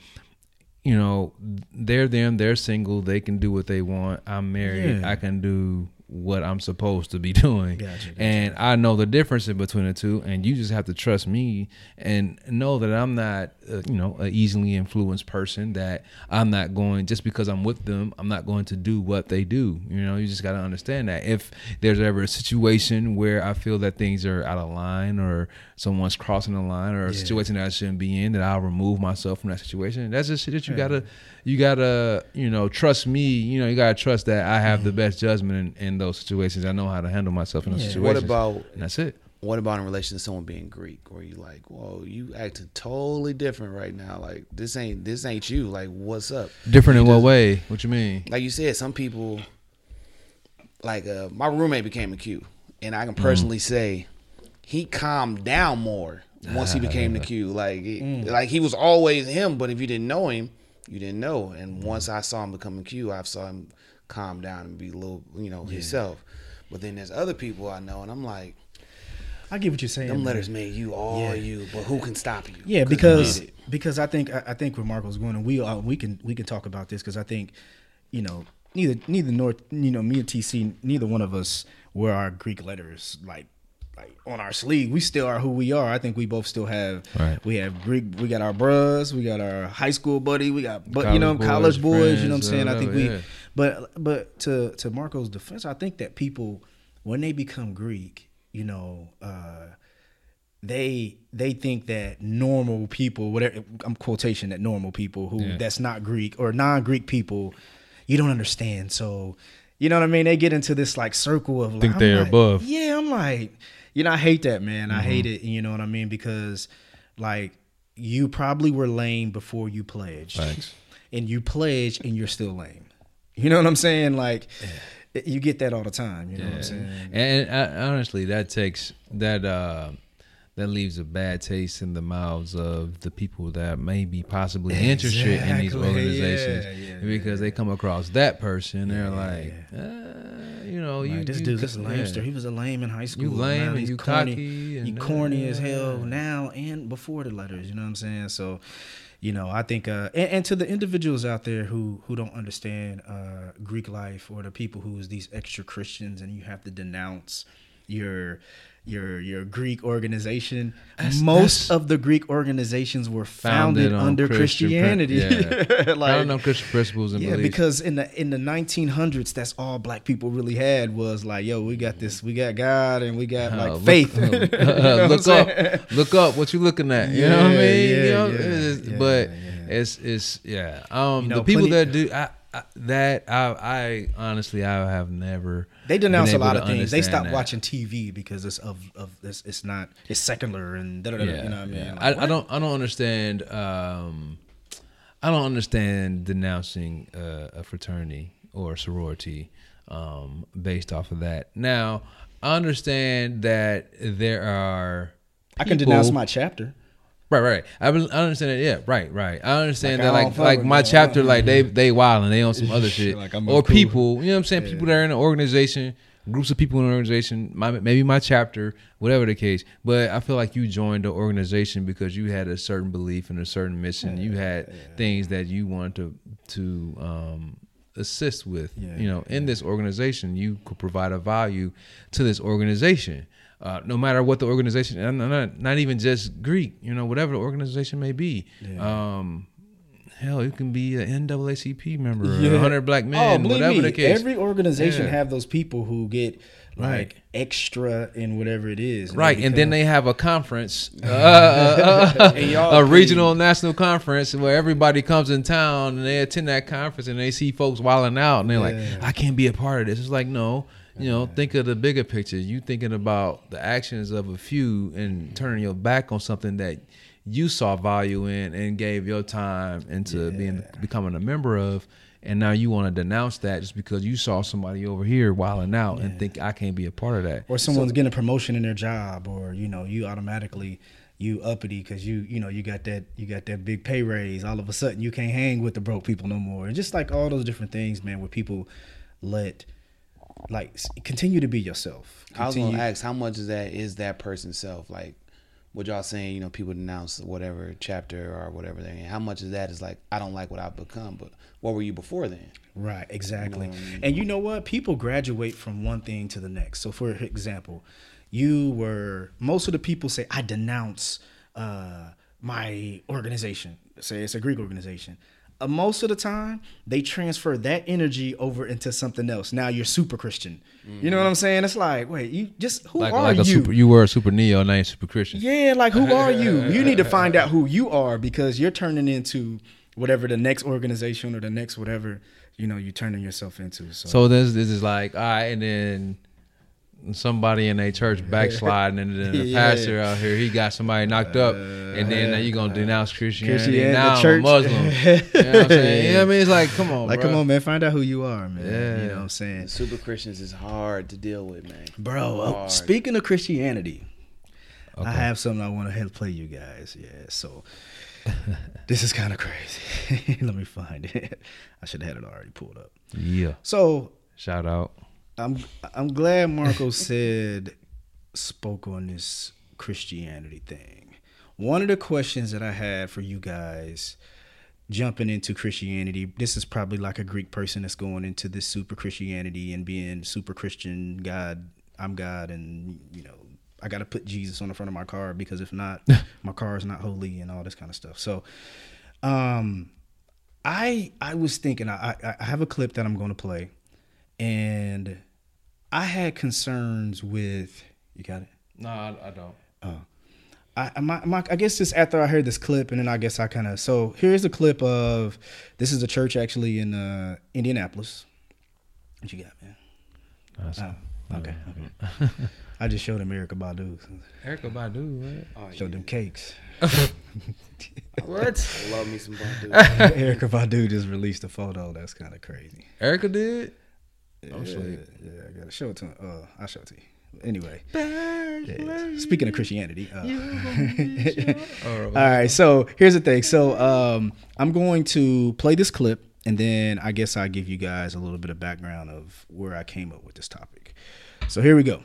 you know, they're them, they're single, they can do what they want. I'm married. I can do what I'm supposed to be doing. Gotcha, gotcha. And I know the difference in between the two, and you just have to trust me and know that I'm not, uh, you know, an easily influenced person. That I'm not going just because I'm with them, I'm not going to do what they do. You know, you just got to understand that. If there's ever a situation where I feel that things are out of line, or someone's crossing the line, or a Yeah. situation that I shouldn't be in, that I'll remove myself from that situation. That's just shit that you gotta, you gotta, you know, trust me. You know, you gotta trust that I have the best judgment in, in those situations. I know how to handle myself in those Yeah. situations. What about And that's it. what about in relation to someone being Greek, where you like, whoa, you acting totally different right now. Like this ain't this ain't you. Like what's up? Different in You what way? What you mean? Like you said, some people, like uh, my roommate became a Q, and I can Mm. personally say he calmed down more once he became the Q. Like it, like he was always him, but if you didn't know him, you didn't know. And once I saw him become a Q, I saw him calm down and be a little, you know, himself. But then there's other people I know, and I'm like, I get what you're saying. them man. letters made you all Yeah. you, but who can stop you? Yeah, 'Cause because because I think I I think where Markos going, and we uh, we can we can talk about this because I think you know neither neither North you know me and TC neither one of us wear our Greek letters like like on our sleeve. We still are who we are. I think we both still have Right. we have Greek. We got our bros. We got our high school buddy. We got but you know boys, college boys. you know what I'm friends, saying? I think we. yeah. But but to to Markos defense, I think that people when they become Greek, you know. uh they they think that normal people, whatever I'm quotation that normal people who Yeah. that's not Greek or non-Greek people, you don't understand. So, you know what I mean? They get into this like circle of like, Think they're like- above. Yeah, I'm like, you know, I hate that man. I hate Mm-hmm. it. You know what I mean? Because like you probably were lame before you pledged, Thanks. and you pledge and you're still lame. You know what I'm saying? Like. You get that all the time, you know what I'm saying? And, uh, honestly, that takes that uh, that leaves a bad taste in the mouths of the people that may be possibly interested in these organizations Yeah, yeah, because they come across that person. They're like, uh, you know, you this you dude, this lamester. yeah. He was a lame in high school. you lame and he's you corny, you corny as hell now and before the letters. You know what I'm saying? So, you know, I think, uh, and, and to the individuals out there who who don't understand uh, Greek life or the people who's these extra Christians and you have to denounce your your your Greek organization. That's- Most that's- of the Greek organizations were founded, on under Christian Christianity. yeah. like, I don't know Christian principles and yeah, beliefs. because in the in the 1900s, that's all black people really had was like, yo, we got this, we got God, and we got like Uh, look- faith. uh, know look up, look up. What you looking at? You know what I mean? yeah, you know, yeah, it's- yeah, but yeah. it's it's yeah. Um, You know, the people plenty- that do I, that I I honestly I have never. They denounce a lot of things. They stopped that. watching TV because it's of of this. It's not. It's secular and da da da. Yeah, You know what I mean? yeah. Like, I, I don't I don't understand. Um, I don't understand denouncing uh, a fraternity or a sorority um, based off of that. Now I understand that there are. I can denounce my chapter. Right, right. I, I understand that. Yeah, right, right. I understand Like, that. I Like, like my them. chapter, like they they wild and they on some other shit. Like, I'm or cool. people, you know what I'm saying? People that are in an organization, groups of people in an organization. My, maybe my chapter, whatever the case. But I feel like you joined the organization because you had a certain belief and a certain mission. you had things that you wanted to to um, assist with. Yeah, you know, in this organization, you could provide a value to this organization. Uh, no matter what the organization, and not, not even just Greek, you know, whatever the organization may be. Um, hell, you can be an NAACP member, Yeah. 100 black Oh, men, believe whatever me, the case. every organization Yeah. have those people who get like Right. extra in whatever it is. Right, and then they have a conference, uh, uh, uh, And a can- regional national conference where everybody comes in town and they attend that conference and they see folks wilding out and they're Yeah. like, I can't be a part of this. It's like, no, You know, think of the bigger picture. You thinking about the actions of a few and turning your back on something that you saw value in and gave your time into being becoming a member of, and now you want to denounce that just because you saw somebody over here wilding out and think I can't be a part of that. or someone's getting a promotion in their job or you know you automatically you uppity because you you know you got that you got that big pay raise. All of a sudden you can't hang with the broke people no more. And just like all those different things man where people let like continue to be yourself I was gonna ask how much is that is that person's self like what y'all saying you know people denounce whatever chapter or whatever they're in how much of that is like I don't like what I've become but what were you before then Right, exactly. what I mean? And you know what? People graduate from one thing to the next. So, for example, you were most of the people say, "I denounce uh, my organization." Say it's a Greek organization. Uh, most of the time, they transfer that energy over into something else. Now you're super Christian. You know what I'm saying? It's like, wait, you just who Like, are like you? a super, you were a super neo, now you're super Christian. Yeah, like who are you? You need to find out who you are because you're turning into whatever the next organization or the next whatever you know you're turning yourself into. So, So this this is like, all right, and then somebody in a church backsliding, and then the Yeah. pastor out here, he got somebody knocked up, and then now you gonna denounce Christianity. Christianity, now the I'm church. a Muslim. you know what I'm saying? You know what I mean? It's like, come on, like, bro. come on, man, find out who you are, man. Yeah. You know what I'm saying, super Christians is hard to deal with man bro? uh, speaking of Christianity, Okay. I have something I want to help play you guys. Yeah, so this is kind of crazy. Let me find it. I should have had it already pulled up. Yeah. So Shout out. I'm I'm glad Marco said spoke on this Christianity thing. One of the questions that I had for you guys jumping into Christianity, this is probably like a Greek person that's going into this super Christianity and being super Christian, God, I'm God and you know, I got to put Jesus on the front of my car because if not, my car is not holy and all this kind of stuff. So, um I I was thinking I I, I have a clip that I'm going to play and I had concerns with you got it. No, I, I don't. I I- my, my I guess just after I heard this clip and then I guess I kind of so here's a clip of this is a church actually in uh, Indianapolis. What you got, man? Awesome. Oh, okay, okay. I just showed him Erykah Badu. Erykah Badu, right? oh, Showed them cakes. What? I love me some Badu. Erykah Badu just released a photo. That's kind of crazy. Erykah did. I'm sweet. Yeah, I gotta show it to him. Uh, I'll show it to you. Anyway, yeah. speaking of Christianity, uh, All right, so here's the thing. So um, I'm going to play this clip, and then I guess I'll give you guys a little bit of background of where I came up with this topic. So here we go.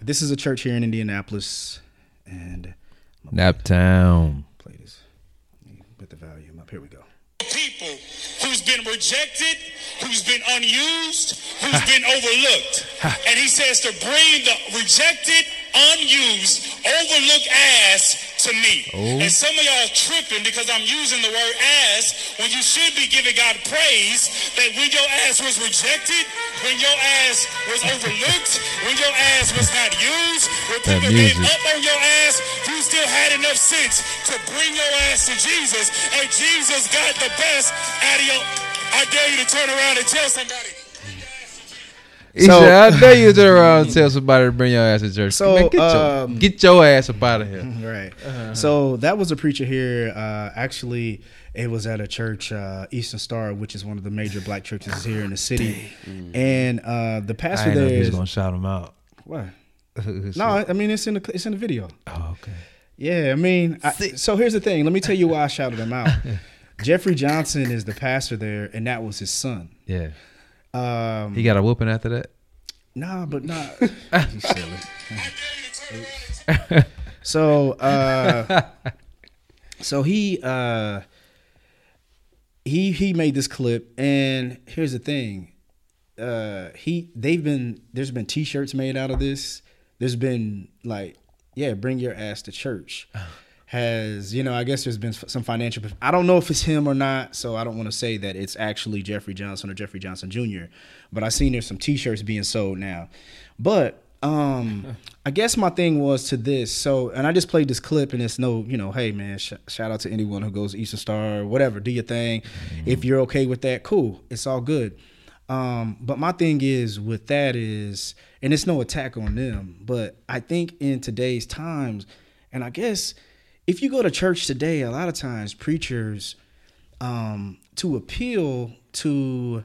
This is a church here in Indianapolis, and Naptown. play this. Let me Put the volume up. Here we go. people who's been rejected, who's been unused, who's been overlooked. And he says to bring the rejected, unused, overlooked ass to me. Oh. And some of y'all tripping because I'm using the word ass when you should be giving God praise that when your ass was rejected, when your ass was overlooked, when your ass was not used, when people gave up on your ass, you still had enough sense to bring your ass to Jesus, and Jesus got the best out of your. I dare you to turn around and tell somebody. He So- said, I dare you to turn around and tell somebody to bring your ass to church. So, Man, get, um, your, get your ass up out of here. Right. So that was a preacher here. Uh, actually, it was at a church, uh, Eastern Star, which is one of the major black churches here in the city. And uh, the pastor ain't know there he was gonna shout him out. what? No, I mean it's in the it's in the video. Oh, okay. Yeah, I mean, I, so here's the thing. Let me tell you why I shouted him out. Jeffrey Johnson is the pastor there, and that was his son. Yeah. Um, He got a whooping after that. nah, but not. So, uh, so he uh, he he made this clip, and here's the thing. Uh, he they've been there's been T-shirts made out of this. There's been like, yeah, bring your ass to church. Has you know? I guess there's been some financial. I don't know if it's him or not, so I don't want to say that it's actually Jeffrey Johnson or Jeffrey Johnson Jr. But I seen there's some T-shirts being sold now. But um, I guess my thing was to this. So, and I just played this clip, and it's no, you know, hey man, sh- shout out to anyone who goes Eastern Star or whatever. Do your thing. If you're okay with that, cool. It's all good. Um, but my thing is with that is, and it's no attack on them, but I think in today's times, and I guess if you go to church today, a lot of times preachers, um, to appeal to,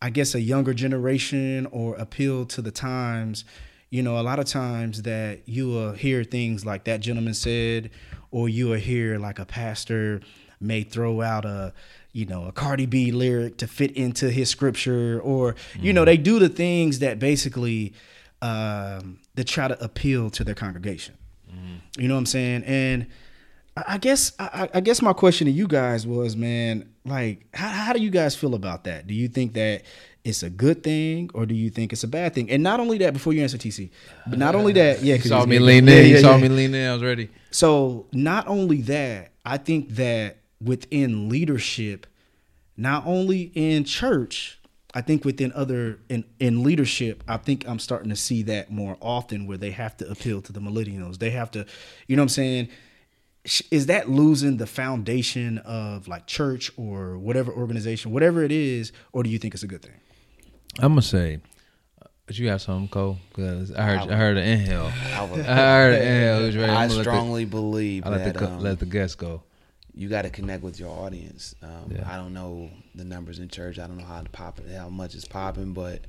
I guess, a younger generation or appeal to the times, you know, a lot of times that you will hear things like that gentleman said, or you will hear like a pastor may throw out a, you know, a Cardi B lyric to fit into his scripture, or you know, they do the things that basically um, that try to appeal to their congregation. You know what I'm saying? And I guess I, I guess my question to you guys was, man, like, how, how do you guys feel about that? Do you think that it's a good thing, or do you think it's a bad thing? And not only that, before you answer TC, but not only that, yeah, You saw me lean yeah, in. You yeah, saw yeah. me lean in. I was ready. So not only that, I think that within leadership, not only in church, I think within other in in leadership, I think I'm starting to see that more often where they have to appeal to the millennials. They have to, you know what I'm saying? Sh- Is that losing the foundation of like church or whatever organization, whatever it is, or do you think it's a good thing? I'm gonna say, uh, but you have something, Cole? Because I heard I heard an inhale. I, was, I heard an inhale. Was ready. I I'm gonna let the- strongly believe I let that the um, let the guests go. you got to connect with your audience. Um, Yeah. I don't know the numbers in church. I don't know how to pop it, how much is popping, but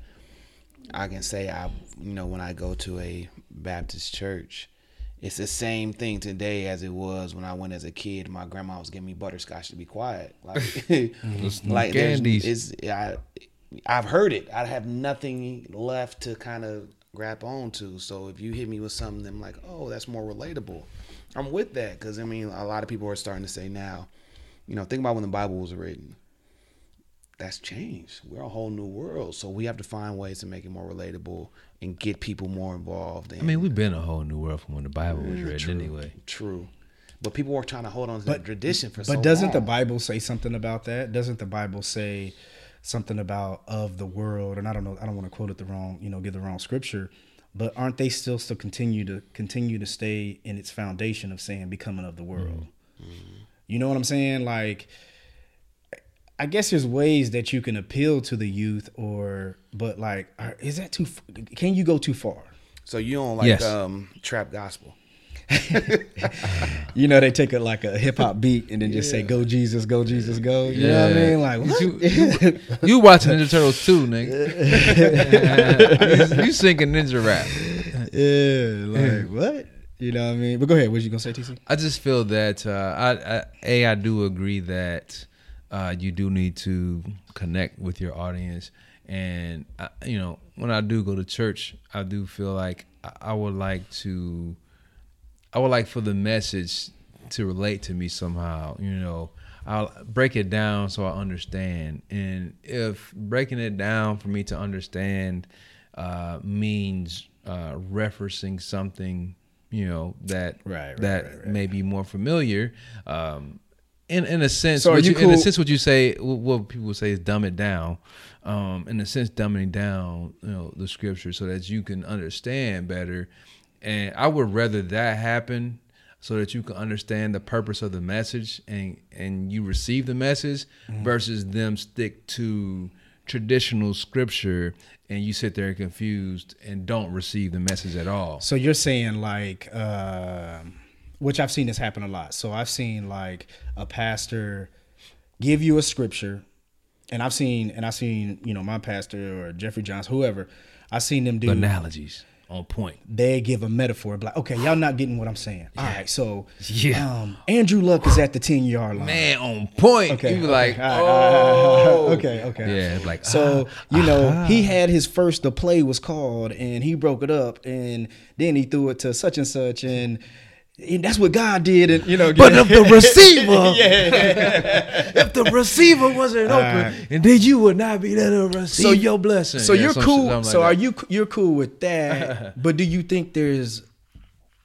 I can say I, you know, when I go to a Baptist church, it's the same thing today as it was when I went as a kid. My grandma was giving me butterscotch to be quiet, like, like candies. It's, I, I've heard it. I have nothing left to kind of grab onto. So if you hit me with something, I'm like, oh, that's more relatable. I'm with that because I mean, a lot of people are starting to say now, you know, think about when the Bible was written. That's changed. We're a whole new world, so we have to find ways to make it more relatable and get people more involved. I mean, we've been a whole new world from when the Bible was mm, written, true, anyway. True, but people were trying to hold on to that tradition for so But doesn't the. Bible say something about that? Doesn't the Bible say something about of the world? And I don't know. I don't want to quote it the wrong. You know, give the wrong scripture. But aren't they still still continue to continue to stay in its foundation of saying becoming of the world? Mm. You know what I'm saying? Like, I guess there's ways that you can appeal to the youth, or but like, is that too? Can you go too far? So you don't like Yes. um, trap gospel? You know, they take a like a hip hop beat and then just say "Go Jesus, go Jesus, go." You know what I mean? Like, what? You, you watching Ninja Turtles too, nigga? you, you singing Ninja rap. Yeah, like what? You know what I mean? But go ahead. What you gonna say, TC? I just feel that uh, I, I a I do agree that uh, you do need to connect with your audience, and I, you know when I do go to church, I do feel like I, would like to, I would like for the message to relate to me somehow. You know, I'll break it down so I understand, and if breaking it down for me to understand uh, means uh, referencing something you know that Right, right, that right. may be more familiar. Um, in in a sense, So you you, in a sense, what you say, what people say is dumb it down. Um, in a sense, dumbing down, you know, the scripture so that you can understand better. And I would rather that happen so that you can understand the purpose of the message and and you receive the message Mm-hmm. versus them stick to traditional scripture and you sit there confused and don't receive the message at all. So you're saying like, um which I've seen this happen a lot. So I've seen like a pastor give you a scripture, and I've seen and I've seen you know my pastor or Jeffrey Johns, whoever. I've seen them do Analogies on point. they give a metaphor, like, okay, y'all not getting what I'm saying. All right, so Yeah. um, Andrew Luck is at the 10 yard line. Man, on point. Okay, you okay, like, right, all right, all right, oh, okay, okay. Yeah, like So ah, you know, ah. he had his first. The play was called, and he broke it up, and then he threw it to such and such, and, and that's what God did. And you know, But if the receiver, yeah, if the receiver wasn't open, right. and then you would not be there to receive So- your blessing. so Yeah, you're cool. something so like are you you're cool with that? but do you think there's?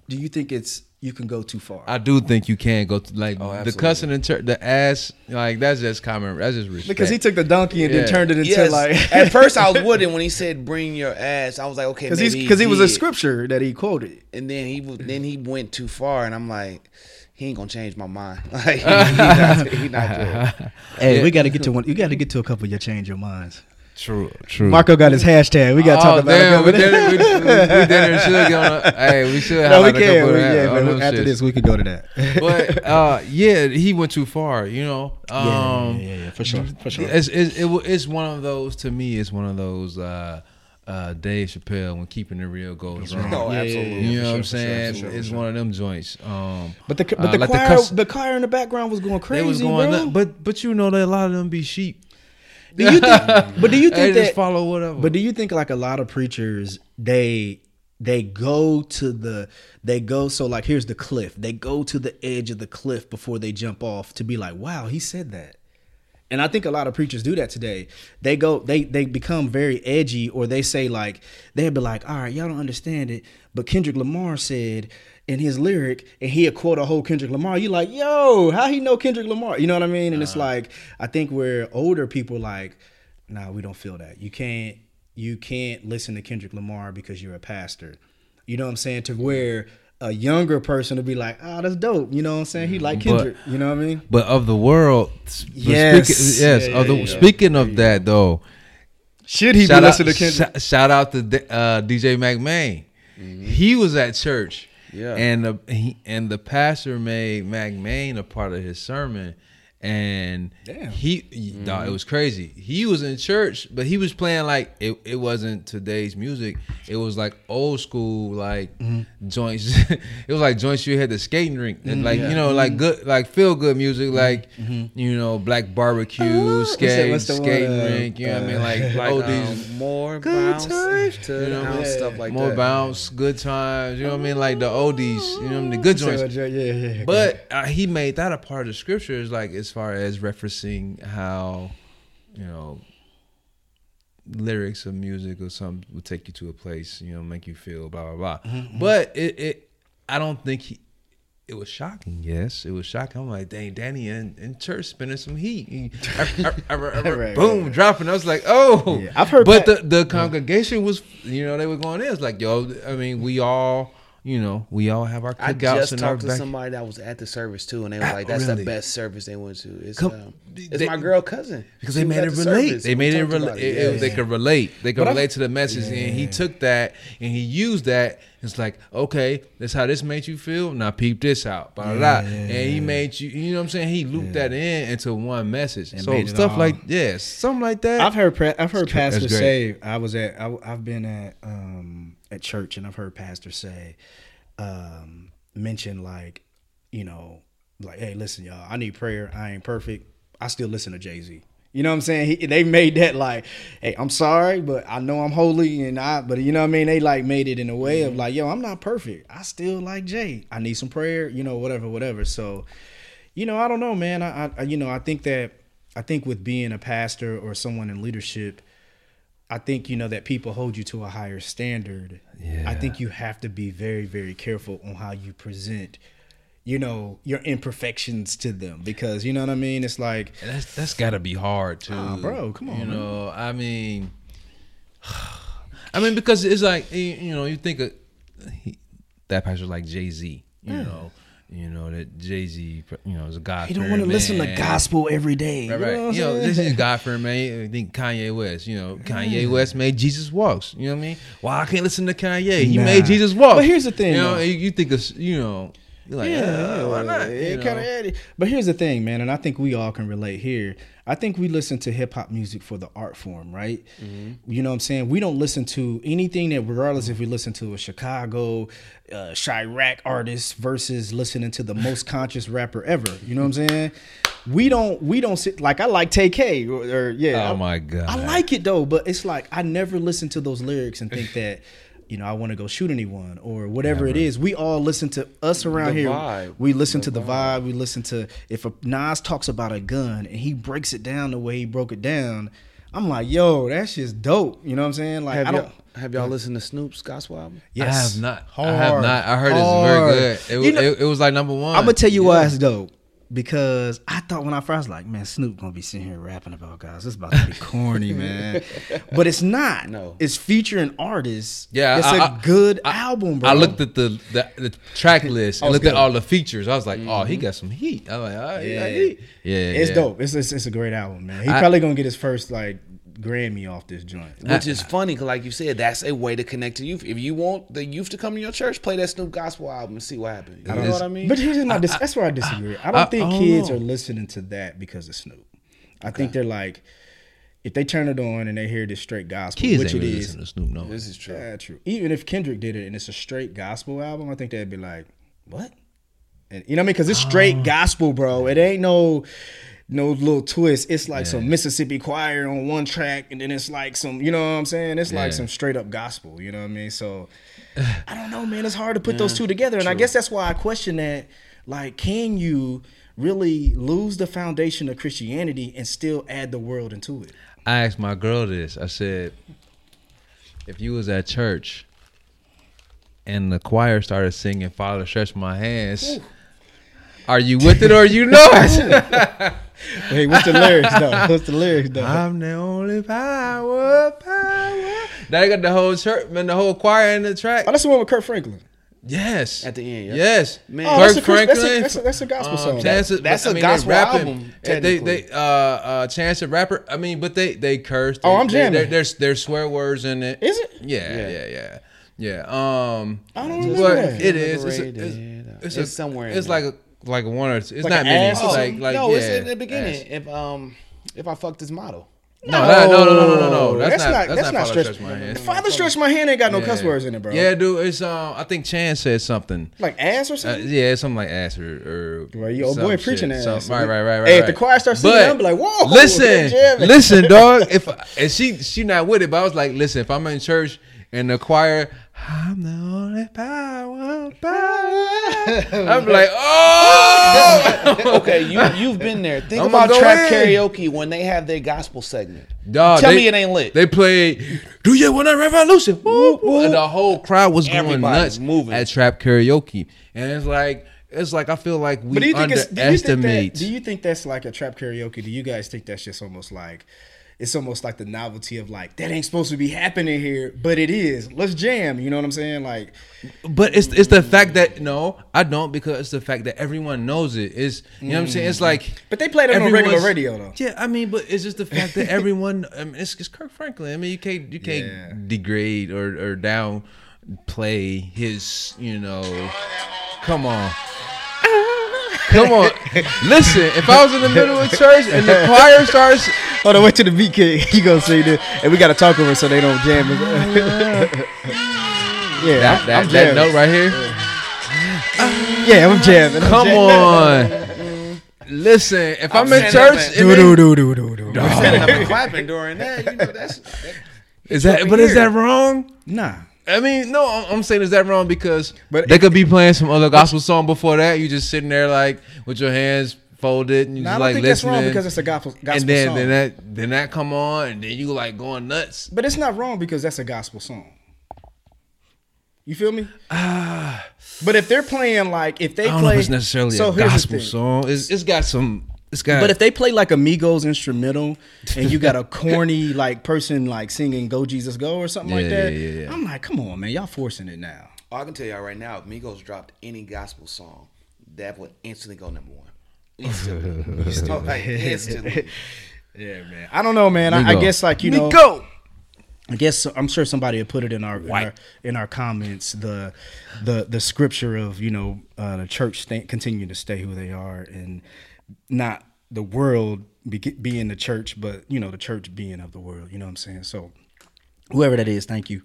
Do you think it's you can go too far? I do think you can go to like Oh, the cussing and church, the ass, like that's just common. That's just respect. because he took the donkey and Yeah. then turned it into Yes. like. At first, I was with it when he said "bring your ass." I was like, okay, because maybe he's because he was a scripture that he quoted. and then he then he went too far, and I'm like, he ain't gonna change my mind. Like he, he not, he not good. Hey, we got to get to one. You got to get to a couple of your change your minds. True, true. Marco got his hashtag. We got to oh, talk about damn, it. we did it. We, we, we did it. Should get on. A, hey, we should No, we like a can. couple We, of that- yeah, all but after shits. this, we could go to that. but uh, yeah, he went too far. You know. yeah, Um, yeah, yeah, yeah, for sure, for sure. It's, it's, it, it's one of those to me. It's one of those uh, uh, Dave Chappelle when keeping it real goes wrong. Oh, Yeah, yeah, absolutely. yeah, You for know what I'm for sure, saying? sure, it's sure. one of them joints. Um, But the but uh, the like choir cuss- the choir in the background was going crazy, they was going, bro. nuts, but but you know that a lot of them be sheep. Do you think? But do you They think just that? follow whatever. But do you think like a lot of preachers they they go to the they go so like here's the cliff. They go to the edge of the cliff before they jump off to be like, wow, he said that. And I think a lot of preachers do that today. They go, they they become very edgy, or they say like they'll be like, "All right, y'all don't understand it," but Kendrick Lamar said in his lyric, and he'll quote a whole Kendrick Lamar. You like, yo, how he know Kendrick Lamar? You know what I mean? And it's uh-huh. like I think where older people like, nah, we don't feel that. You can't you can't listen to Kendrick Lamar because you're a pastor. You know what I'm saying? To where a younger person would be like, oh, that's dope. You know what I'm saying? He mm-hmm. like But- Kendrick. you know what I mean? But of the world, Yes. Speaking, yes. Yeah, of the, yeah, yeah. Speaking of that, though, Should he be out, listening to Kendrick? sh- shout out to uh, DJ McMahon. Mm-hmm. He was at church, Yeah. and the he, and the pastor made McMahon a part of his sermon, and Damn. he, dawg, it was crazy. He was in church, but he was playing like it, it wasn't today's music. It was like old school, like joints. it was like joints you had the skating rink, and like you know, like good, like feel good music, like you know, black barbecue, What's skate, what's the one, skating uh, rink. You know what I mean? Like, Like oh these um, more Good bounce times. to You know what I mean? ounce, stuff like that. more that. bounce, good times. You know what I mean? Like the oldies. You know what I mean? The good joints. Yeah, yeah, yeah. But uh, he made that a part of the scriptures, like as far as referencing how, you know, lyrics of music or something would take you to a place, you know, make you feel blah blah blah. Mm-hmm, But it, it, I don't think he. It was shocking. Yes, it was shocking. I'm like, dang, Danny in, in church spinning some heat. I- I- I- Right, boom, right, dropping. I was like, oh. Yeah, I've heard But Pat- the the congregation was, you know, they were going in. It's like, yo, I mean, we all, you know, we all have our I cookouts just and talked to back- somebody that was at the service too, and they was Ah, like, "That's really? the best service they went to." It's, Come- um, it's they- my girl cousin because they made it the relate. They made it, talked rela- about it- Yeah, They could relate. They could But I- relate to the message, and he took that and he used that. It's like, okay, that's how this made you feel. Now peep this out, blah, blah, blah. and he made you. You know what I'm saying? He looped that in into one message. And so made stuff all- like yeah, something like that. I've heard pra- I've heard That's pastors say I was at I, have been at um at church and I've heard pastors say um mention like you know like hey listen y'all I need prayer. I ain't perfect. I still listen to Jay Z you know what I'm saying? He, they made that like hey I'm sorry but I know I'm holy and I but you know what I mean? They like made it in a way of like yo I'm not perfect. I still like Jay. I need some prayer you know whatever whatever. So you know, I don't know, man. I, I, you know, I think that I think with being a pastor or someone in leadership, I think you know that people hold you to a higher standard. Yeah. I think you have to be very, very careful on how you present, you know, your imperfections to them because you know what I mean. It's like, And that's that's got to be hard too, Nah, bro, come on, You man. know, I mean, I mean because it's like you know you think of he, that pastor like Jay Z, you know, you know that Jay Z, you know, is a God. you don't want to listen to gospel every day. Right, you right. know You know, this is God fearing man. I think Kanye West. You know, Kanye West made Jesus walks. You know what I mean? Why I can't listen to Kanye? He Nah. made Jesus walk. But here's the thing, You know, though. you, you think of you know, you're like, yeah, oh, why not? It You know? kinda- but here's the thing, man, and I think we all can relate here. I think we listen to hip hop music for the art form, right? Mm-hmm. You know what I'm saying? We don't listen to anything that, regardless if we listen to a Chicago, uh, Chiraq artist versus listening to the most conscious rapper ever. You know what I'm saying? We don't, we don't sit like I like Tay or, or yeah. Oh my God. I like it though, but it's like I never listen to those lyrics and think that. You know, I want to go shoot anyone or whatever it is. We all listen to us around The here. vibe. We listen to the vibe. We listen to if a Nas talks about a gun and he breaks it down the way he broke it down. I'm like, yo, that's just dope. You know what I'm saying? Like, Have I y'all, don't. have y'all listened to Snoop's gospel album? I have not. I have not. I heard Hard. it's very good. It, You know- it, it was like number one. I'm gonna tell you why it's dope because I thought when I first was like, man, Snoop gonna be sitting here rapping about guys. This about to be corny, man. But it's not. No. it's featuring artists. Yeah, it's I- a I- good I- album, bro. I looked at the the, the track list oh, and Oh, it's looked at all the features. I was like, oh, he mm-hmm. got some heat. I'm like, all right, Yeah. yeah, yeah, It's yeah. dope. It's, it's it's a great album, man. He I- probably gonna get his first like Grammy off this joint. Which is funny, cause like you said, that's a way to connect to youth. If you want the youth to come to your church, play that Snoop gospel album and see what happens. You know It's- what I mean? But here's my dis- that's where I disagree. I don't I- think I don't kids know. are listening to that because of Snoop. I think they're like, if they turn it on and they hear this straight gospel, Kids which ain't it really is, listening to Snoop. No, this is true. yeah, true. Even if Kendrick did it and it's a straight gospel album, I think they'd be like, what? And you know what I mean? Because it's straight Oh. gospel, bro. It ain't no no little twist. It's like some Mississippi choir on one track, and then it's like some, you know what I'm saying? It's like some straight up gospel. You know what I mean? So I don't know, man. It's hard to put those two together, and I guess that's why I question that. Like, can you really lose the foundation of Christianity and still add the world into it? I asked my girl this. I said, if you was at church and the choir started singing "Father, Stretch My Hands," are you with it or are you not? Hey, what's the lyrics though? What's the lyrics though? I'm the only power, power. Now they got the whole church, man, the whole choir in the track. Oh, that's the one with Kirk Franklin. Yes. At the end, yeah. Yes. Man. Oh, Kirk that's a Chris- that's a- Franklin. that's a- that's a gospel um, song. Chance, That- that's I a mean, gospel rapping. album, They, they, uh, uh, Chance the Rapper. I mean, but they, they cursed. Oh, They- I'm they- jamming. there- There's, there's swear words in it. Is it? Yeah, Yeah. yeah, yeah, yeah. Um, I don't remember but that. it is. It's, a, it's, it's, It's a- somewhere in It's there. like a like one or two. It's Like not many. ass It's like like no, yeah, it's in the beginning. ass. If um if I fuck this model. No, that, no, no, no, no, no, no. That's, not. That's, not. Father stretch. Stretch my hands. Father stretch my hand ain't got no Yeah. cuss words in it, bro. Yeah, dude. It's um. I think Chance said something. like ass or Uh, something. yeah, something like ass or, or Right, your old boy shit, preaching some- Right, right, right, right. Hey, if the choir starts singing, But I'm like, whoa, Listen, listen, dog. If and she she not with it, but I was like, listen, if I'm in church and the choir, I'm the only power, power. I'm like, oh, Okay, you you've been there. Think I'ma about go trap in. karaoke when they have their gospel segment. Dog, Tell they- me it ain't lit. They played "Do You Want a Revolution?" Woo, woo. and the whole crowd was going nuts moving. at trap karaoke, and it's like it's like I feel like we But do you think it's, do you think underestimate. that, do you think that's like a trap karaoke? Do you guys think that's just almost like it's almost like the novelty of like that ain't supposed to be happening here, but it is. Let's jam. You know what I'm saying? Like But it's it's the fact that no, I don't because it's the fact that everyone knows it. Is you know what I'm saying? It's mm-hmm. like, But they played it on regular radio, though. Yeah, I mean, but it's just the fact that everyone. I mean, it's, it's Kirk Franklin. I mean, you can't you can't Yeah. degrade or or down play his. You know, come on. Come on, listen. If I was in the middle of church and the choir starts, Hold on, wait till the beat kick. You gonna say this, and we gotta talk over so they don't jam. it. yeah, that I'm that, that note right here. Yeah, I'm jamming. I'm Come jamming. on. Listen, if I'm, in standing up church, and- and Do they- do do do do do. Standing up and clapping during that, you know, that's is that but is that wrong? Nah. I mean, no, I'm- I'm saying is that wrong because But they it- could be playing some other gospel song before that. You just sitting there like with your hands folded and you I just like think that's wrong because it's a gospel, gospel song. and then song. then that then that come on and then you like going nuts. but it's not wrong because that's a gospel song. You feel me? but if they're playing like if they play, it's necessarily so a gospel song. It's it's got some. It's got. But if they play like a Migos instrumental and you got a corny like person like singing "Go Jesus Go" or something like that, yeah, yeah, yeah. I'm like, come on, man, y'all forcing it now. I can tell y'all right now, if Migos dropped any gospel song, that would instantly go number one. Instantly. instantly. Like, instantly. Yeah, man. I don't know, man. I, I guess like you know, Migo. I guess I'm sure somebody had put it in our, in our in our comments the the the scripture of you know uh, the church stay, continue to stay who they are and not the world being the church, but you know the church being of the world. You know what I'm saying? So whoever that is, thank you.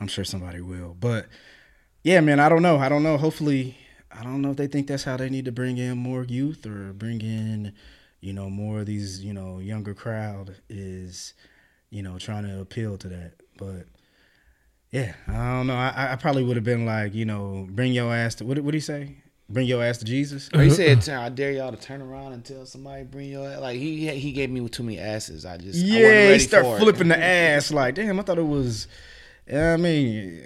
I'm sure somebody will, but yeah, man. I don't know. I don't know. Hopefully, I don't know if they think that's how they need to bring in more youth or bring in you know more of these you know younger crowd is you know, trying to appeal to that. But yeah, I don't know. I, I probably would have been like, you know, bring your ass to what what did he say? Bring your ass to Jesus. He uh-huh. said, "I dare y'all to turn around and tell somebody bring your ass." Like he he gave me too many asses. I just I wasn't Yeah, ready he start for it. flipping the ass like, damn, I thought it was. Yeah, I mean,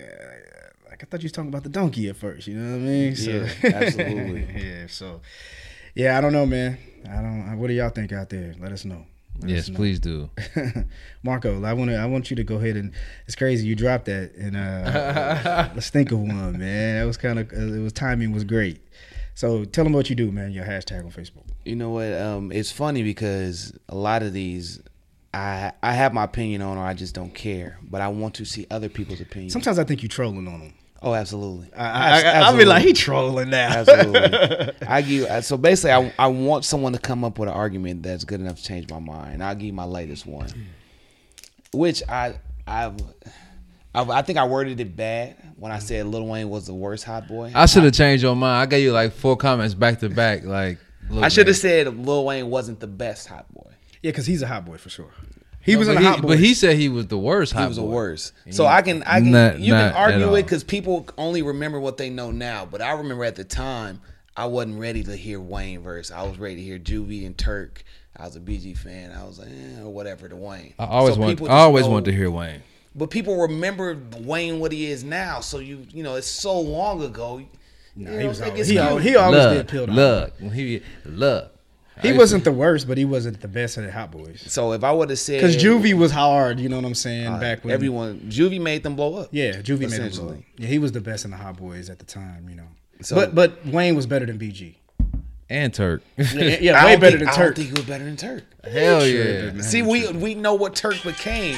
like I thought you was talking about the donkey at first. You know what I mean? So, Yeah, absolutely. yeah. So, yeah, I don't know, man. I don't. What do y'all think out there? Let us know. Let yes, know. please do. Marco, I want to. I want you to go ahead and. It's crazy you dropped that, and uh, let's think of one, man. That was kind of. Uh, it was timing was great. So tell them what you do, man. Your hashtag on Facebook. You know what? Um, it's funny because a lot of these I I have my opinion on, or I just don't care. But I want to see other people's opinions. Sometimes I think you trolling on him. Oh, absolutely. I, I, I, I'll be like, he trolling now. Absolutely. I give uh, so basically, I, I want someone to come up with an argument that's good enough to change my mind. I'll give you my latest one, which I I've, I've I think I worded it bad when I said Lil Wayne was the worst hot boy. I should have changed your mind. I gave you like four comments back to back. Like, look, I should have said Lil Wayne wasn't the best hot boy. yeah, because he's a hot boy for sure. He No, was in but the he, hot boy. But he said he was the worst hot He was the boy. worst. So I can I can Not- you not can argue it because people only remember what they know now. But I remember at the time I wasn't ready to hear Wayne verse. I was ready to hear Juvie and Turk. I was a BG fan. I was like, eh, or whatever to Wayne. I always So want. I always know- want to hear Wayne. But people remember Wayne what he is now. So you you know it's so long ago. Nah, you he was always, he, always, he always Love, did peeled love. When he love. He wasn't the worst, but he wasn't the best at the hot boys. So if I would have said Because Juvie was hard, you know what I'm saying? uh, back when everyone Juvie made them blow up. Yeah, Juvie made them blow up. Yeah, he was the best in the hot boys at the time, you know. So- but but Wayne was better than BG. and Turk. Yeah, yeah way better think- than I Turk. don't think he was better than Turk. Hell yeah. See, we we know what Turk became.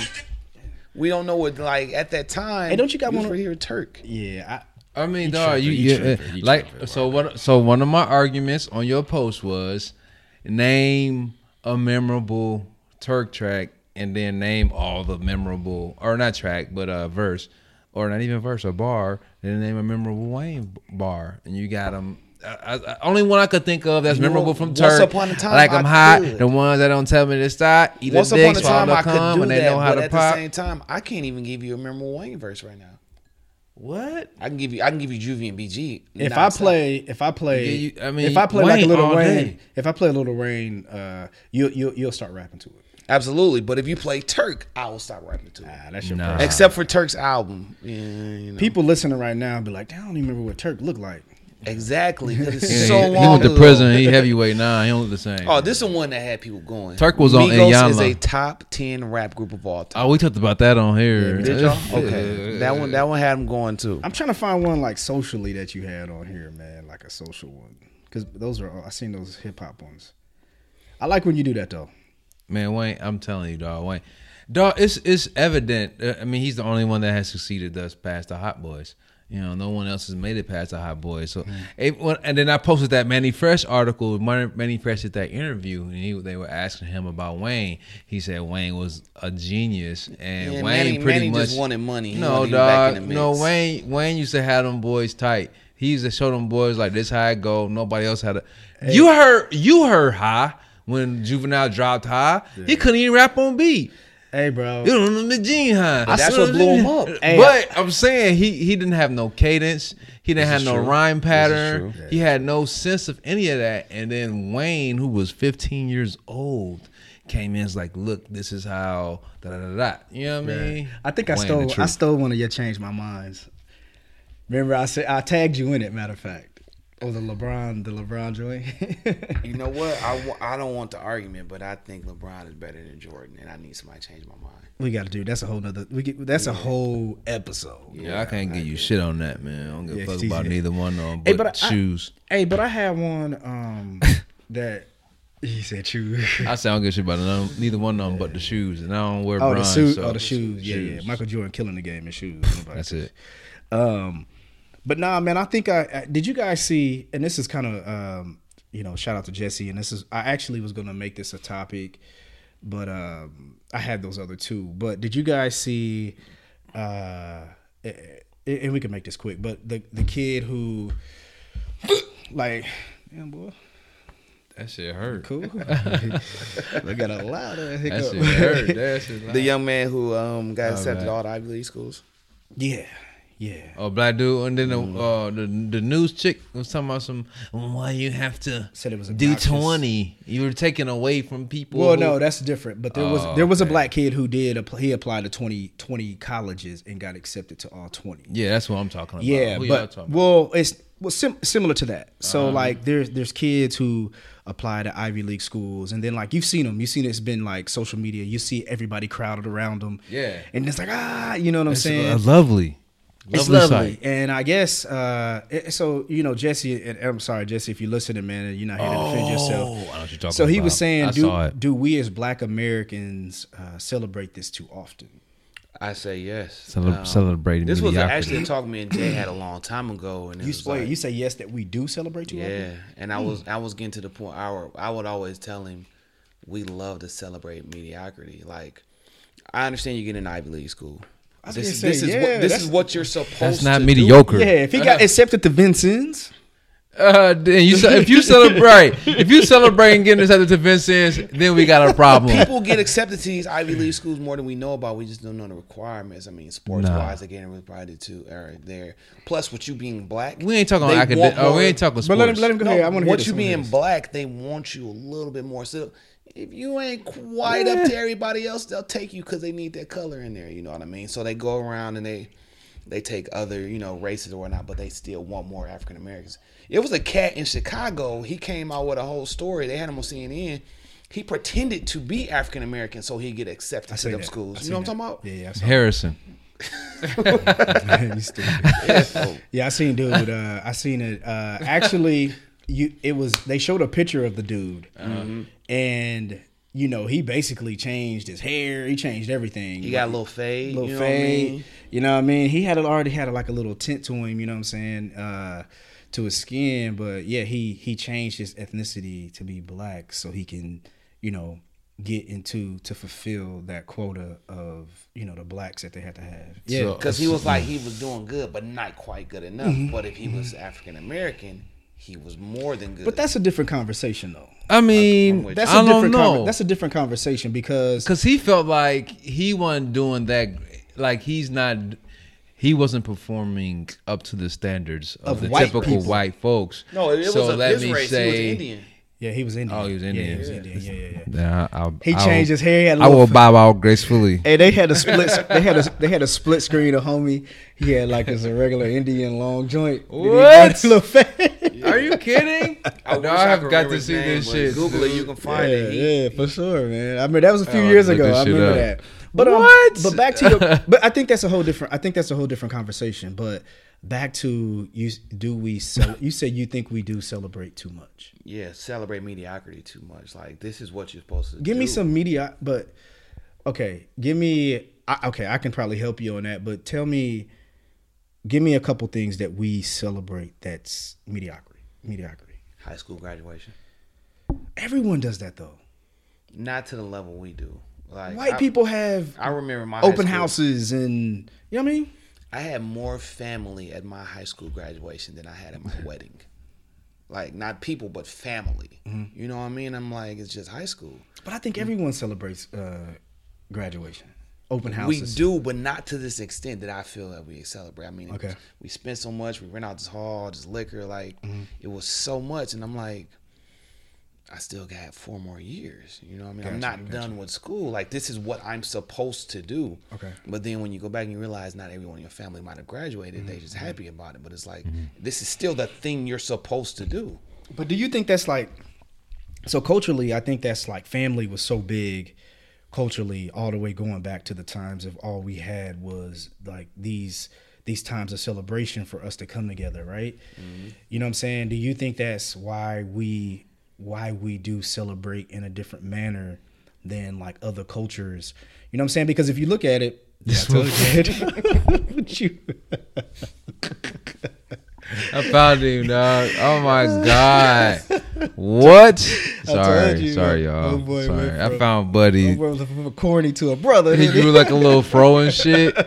We don't know what like at that time. Hey, don't you got one of- here, Turk? yeah, I I mean, He dog, tripping, you, he you tripping, like so. What? So one of my arguments on your post was name a memorable Turk track, and then name all the memorable, or not track, but a verse, or not even verse, a bar. Then name a memorable Wayne bar, and you got them. I, I, only one I could think of that's memorable from Turk. once upon a time, like I'm hot. The ones that don't tell me to stop. Either Once upon a dicks, time, I come, could do and they that, know how but at pop. the same time, I can't even give you a memorable Wayne verse right now. What? I can give you, I can give you Juvie and BG. if I play, if I play, you- I mean, if I play like a little Rain, day. if I play a little Rain, uh, you you you'll start rapping to it. absolutely, but if you play Turk, I will stop rapping to it. Nah, that's your Nah. Except for Turk's album, yeah, you know. People listening right now be like, I don't even remember what Turk looked like. Exactly because it's Yeah, so he, long. he went to prison. He heavyweight now. He don't look the same. Oh, this is one that had people going. Turk was on Migos is a top ten rap group of all time. Oh, we talked about that on here. Did y'all? Okay, that one that one had him going too. I'm trying to find one like socially that you had on here, man, like a social one, because those are all, I seen those hip hop ones. I like when you do that though. Man, Wayne, I'm telling you, dog, Wayne, dog, it's it's evident. uh, I mean, he's the only one that has succeeded thus past the Hot Boys. You know, no one else has made it past the Hot Boys. So, mm. when- and then I posted that Mannie Fresh article. Mannie Mannie Fresh did that interview, and he, they were asking him about Wayne. He said Wayne was a genius, and Yeah, Wayne Mannie- pretty Mannie much just wanted money. He No, wanted to back dog, in the no. Wayne Wayne used to have them boys tight. He used to show them boys like this how it go. Nobody else had a. You heard you heard high when Juvenile dropped high. He couldn't even rap on beat. Hey, bro. You don't know the gene high. But that's what blew him up. Hey, but I'm saying he he didn't have no cadence. He didn't have no true. rhyme pattern. true. He had no sense of any of that. And then Wayne, who was 15 years old, came in. and was like, look, this is how da da da da. You know what I mean? I think I Wayne, the stole I stole one of your change my minds. Remember I said I tagged you in it. Matter of fact, oh the LeBron the LeBron joint. You know what? I, I don't want the argument, but I think LeBron is better than Jordan, and I need somebody to change my mind. we got to do that's a whole nother. We get, that's a whole episode. Yeah, I can't give you shit on that, man. I don't give Yeah, a fuck about said- neither one of them. Hey, But, but I- shoes. Hey, but I had one um that he said true. I, say I don't give a shit about none, neither one of them, but the shoes, and I don't wear Oh, the bronze. suit. so oh, the shoes. Yeah, shoes. yeah. Michael Jordan killing the game in shoes. That's it. Um, but nah, man, I think I, I did. You guys see? And this is kind of um, you know, shout out to Jesse. And this is I actually was gonna make this a topic, but um, I had those other two. But did you guys see? Uh, and we can make this quick. But the the kid who, like, damn boy, That shit hurt. cool. we got a lot of That hiccup. shit hurt. That shit The young man who um, got accepted man. to all the Ivy League schools. yeah, yeah. Oh, black dude, and then the Mm. uh, the the news chick was talking about some why you have to Said it was do twenty. You were taking away from people. Well, who- no, that's different. But there was Oh, there was a black kid who did apply, he applied to 20, 20 colleges and got accepted to all twenty. yeah, that's what I'm talking about. Yeah, Who but about? well, it's well sim- similar to that. So Uh-huh. like there's there's kids who apply to Ivy League schools, and then like you've seen them, you've seen it's been like social media. You see everybody crowded around them. Yeah. and it's like ah, you know what I'm saying? uh, lovely. It's Lovely lovely, sight. and I guess uh, it- so. You know, Jesse. And I'm sorry, Jesse, if you're listening, man, and you're not here to defend yourself. Oh, I know what you're talking So he about. was saying, do, do we as Black Americans uh, celebrate this too often? I say yes. Cele- Um, celebrating This was actually a talk me and Jay had a long time ago, and You, was like, you say yes that we do celebrate too yeah. often. And I was I was getting to the point. I would, I would always tell him, we love to celebrate mediocrity. Like, I understand you get in Ivy League school. Was This, is say, this is yeah, what this is what you're supposed. To. That's not to mediocre. Yeah, if he got accepted to Vincennes, Uh, then you if you celebrate if you celebrate and getting accepted to Vincennes, then we got a problem. People get accepted to these Ivy League schools more than we know about. We just don't know the requirements. I mean, sports Nah. wise, they're getting really probably too there. Plus, with you being black, We ain't talking they academic. Oh, we more- ain't talking sports. but let him let him go No, ahead. I want to hear once this. you I wanna hear being this. black, they want you a little bit more. So if you ain't quite up to everybody else, they'll take you because they need that color in there. You know what I mean? So they go around and they they take other you know races or whatnot, but they still want more African Americans. It was a cat in Chicago. He came out with a whole story. They had him on CNN. He pretended to be African American so he'd get accepted to see them that. Schools. see You know what I'm talking about? Yeah, yeah. I saw Harrison. that. You stupid. Oh, Yeah, I seen dude. Uh, I seen it. Uh, actually, you it was they showed a picture of the dude, Uh-huh. And you know he basically changed his hair. He changed everything. He got a little fade. little you know fade. What I mean? You know what I mean? He had a, already had a, like a little tint to him. You know what I'm saying? Uh, to his skin, but yeah, he he changed his ethnicity to be black so he can, you know, get into to fulfill that quota of you know the blacks that they had to have. Yeah, So- Because he was like he was doing good, but not quite good enough. Mm-hmm. But if he was African American, he was more than good. but that's a different conversation though. I mean, with That's I a don't different know. conver- that's a different conversation because Cause he felt like he wasn't doing that. Like he's not. He wasn't performing up to the standards of, Of the white typical people. white folks. no, it was so a, let his me race. say, he was Indian. yeah, he was Indian. Oh, he was Yeah, Indian. he was Indian. Yeah, yeah, yeah. Then I, I'll, He I'll- changed his hair. He had a I will bow out gracefully. Hey, they had a split. they had a they had a split screen of homie. He had like as a regular Indian long joint. Then he What? little fat. Are you kidding? I, no, I have got to see name, this shit. Google it, you can find yeah, it. He- yeah, for sure, man. I mean, that was a few years ago. I shit remember up. that. But um, What? but back to your. But I think that's a whole different. I think that's a whole different conversation. But back to you. Do we? Cel- you said you think we do celebrate too much. yeah, celebrate mediocrity too much. Like this is what you're supposed to Give do. me some media. But okay, give me. I, okay, I can probably help you on that. But tell me. Give me a couple things that we celebrate that's mediocrity. Mediocrity. high school graduation. Everyone does that though. Not to the level we do. Like White I- people have I remember my open houses and you know what I mean. I had more family at my high school graduation than I had at my wedding. Like not people, but family. Mm-hmm. You know what I mean? I'm like, it's just high school. But I think everyone celebrates uh, graduation, open We do, but not to this extent that I feel that we celebrate. I mean, Okay. was- we spent so much. We rent out this hall, this liquor. Like Mm-hmm. it was so much, and I'm like, I still got four more years. You know what I mean? I'm not gotcha. done with school. Like this is what I'm supposed to do. Okay. But then when you go back and you realize not everyone in your family might have graduated, they Mm-hmm. just happy about it. But it's like this is still the thing you're supposed to do. But do you think that's like so culturally? I think that's like family was so big culturally, all the way going back to the times of all we had was like these these times of celebration for us to come together, right? Mm-hmm. You know what I'm saying? Do you think that's why we why we do celebrate in a different manner than like other cultures? You know what I'm saying? Because if you look at it, yeah, I told you. You- I found him, dog. Oh my god. What? Sorry, you, sorry, man. y'all. Oh, boy, sorry. went I found Buddy. Bro, from a corny to a brother. He grew like a little fro and shit.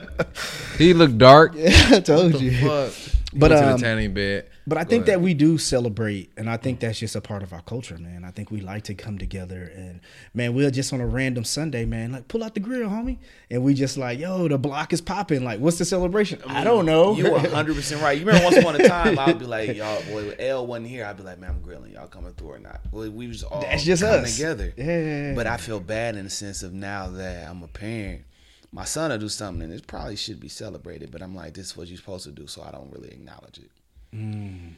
He looked dark. Yeah, I told you. Fuck. He But, went to um, the tanning bed. But I think that we do celebrate, and I think that's just a part of our culture, man. I think we like to come together, and man, we're just on a random Sunday, man, like pull out the grill, homie, and we just like, yo, the block is popping. Like, what's the celebration? I, don't know. You are 100 percent right. You remember once upon a time, I'd be like, y'all, boy, L wasn't here. I'd be like, man, I'm grilling. Y'all coming through or not? Well, we was all That's just coming us. together. Yeah. But I feel bad in the sense of now that I'm a parent, my son will do something and it probably should be celebrated. But I'm like, this is what you're supposed to do, so I don't really acknowledge it. Mm.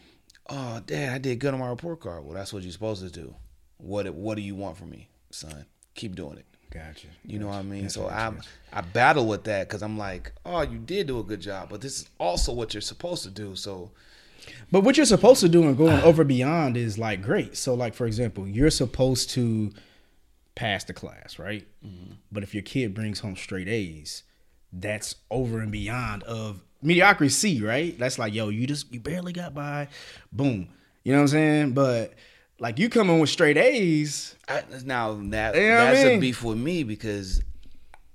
Oh, dad, I did good on my report card. Well, that's what you're supposed to do. What What do you want from me, son? Keep doing it. Gotcha. You know what I mean? Gotcha, so gotcha, I gotcha. I battle with that because I'm like, oh, you did do a good job, but this is also what you're supposed to do. So But what you're supposed to do and going over beyond is like great. So, like for example, you're supposed to pass the class, right? But if your kid brings home straight A's, that's over and beyond of mediocrity, right? That's like, yo, you just you barely got by, boom. You know what I'm saying? But like you coming with straight A's, I, now that You know what I that's mean? a beef with me because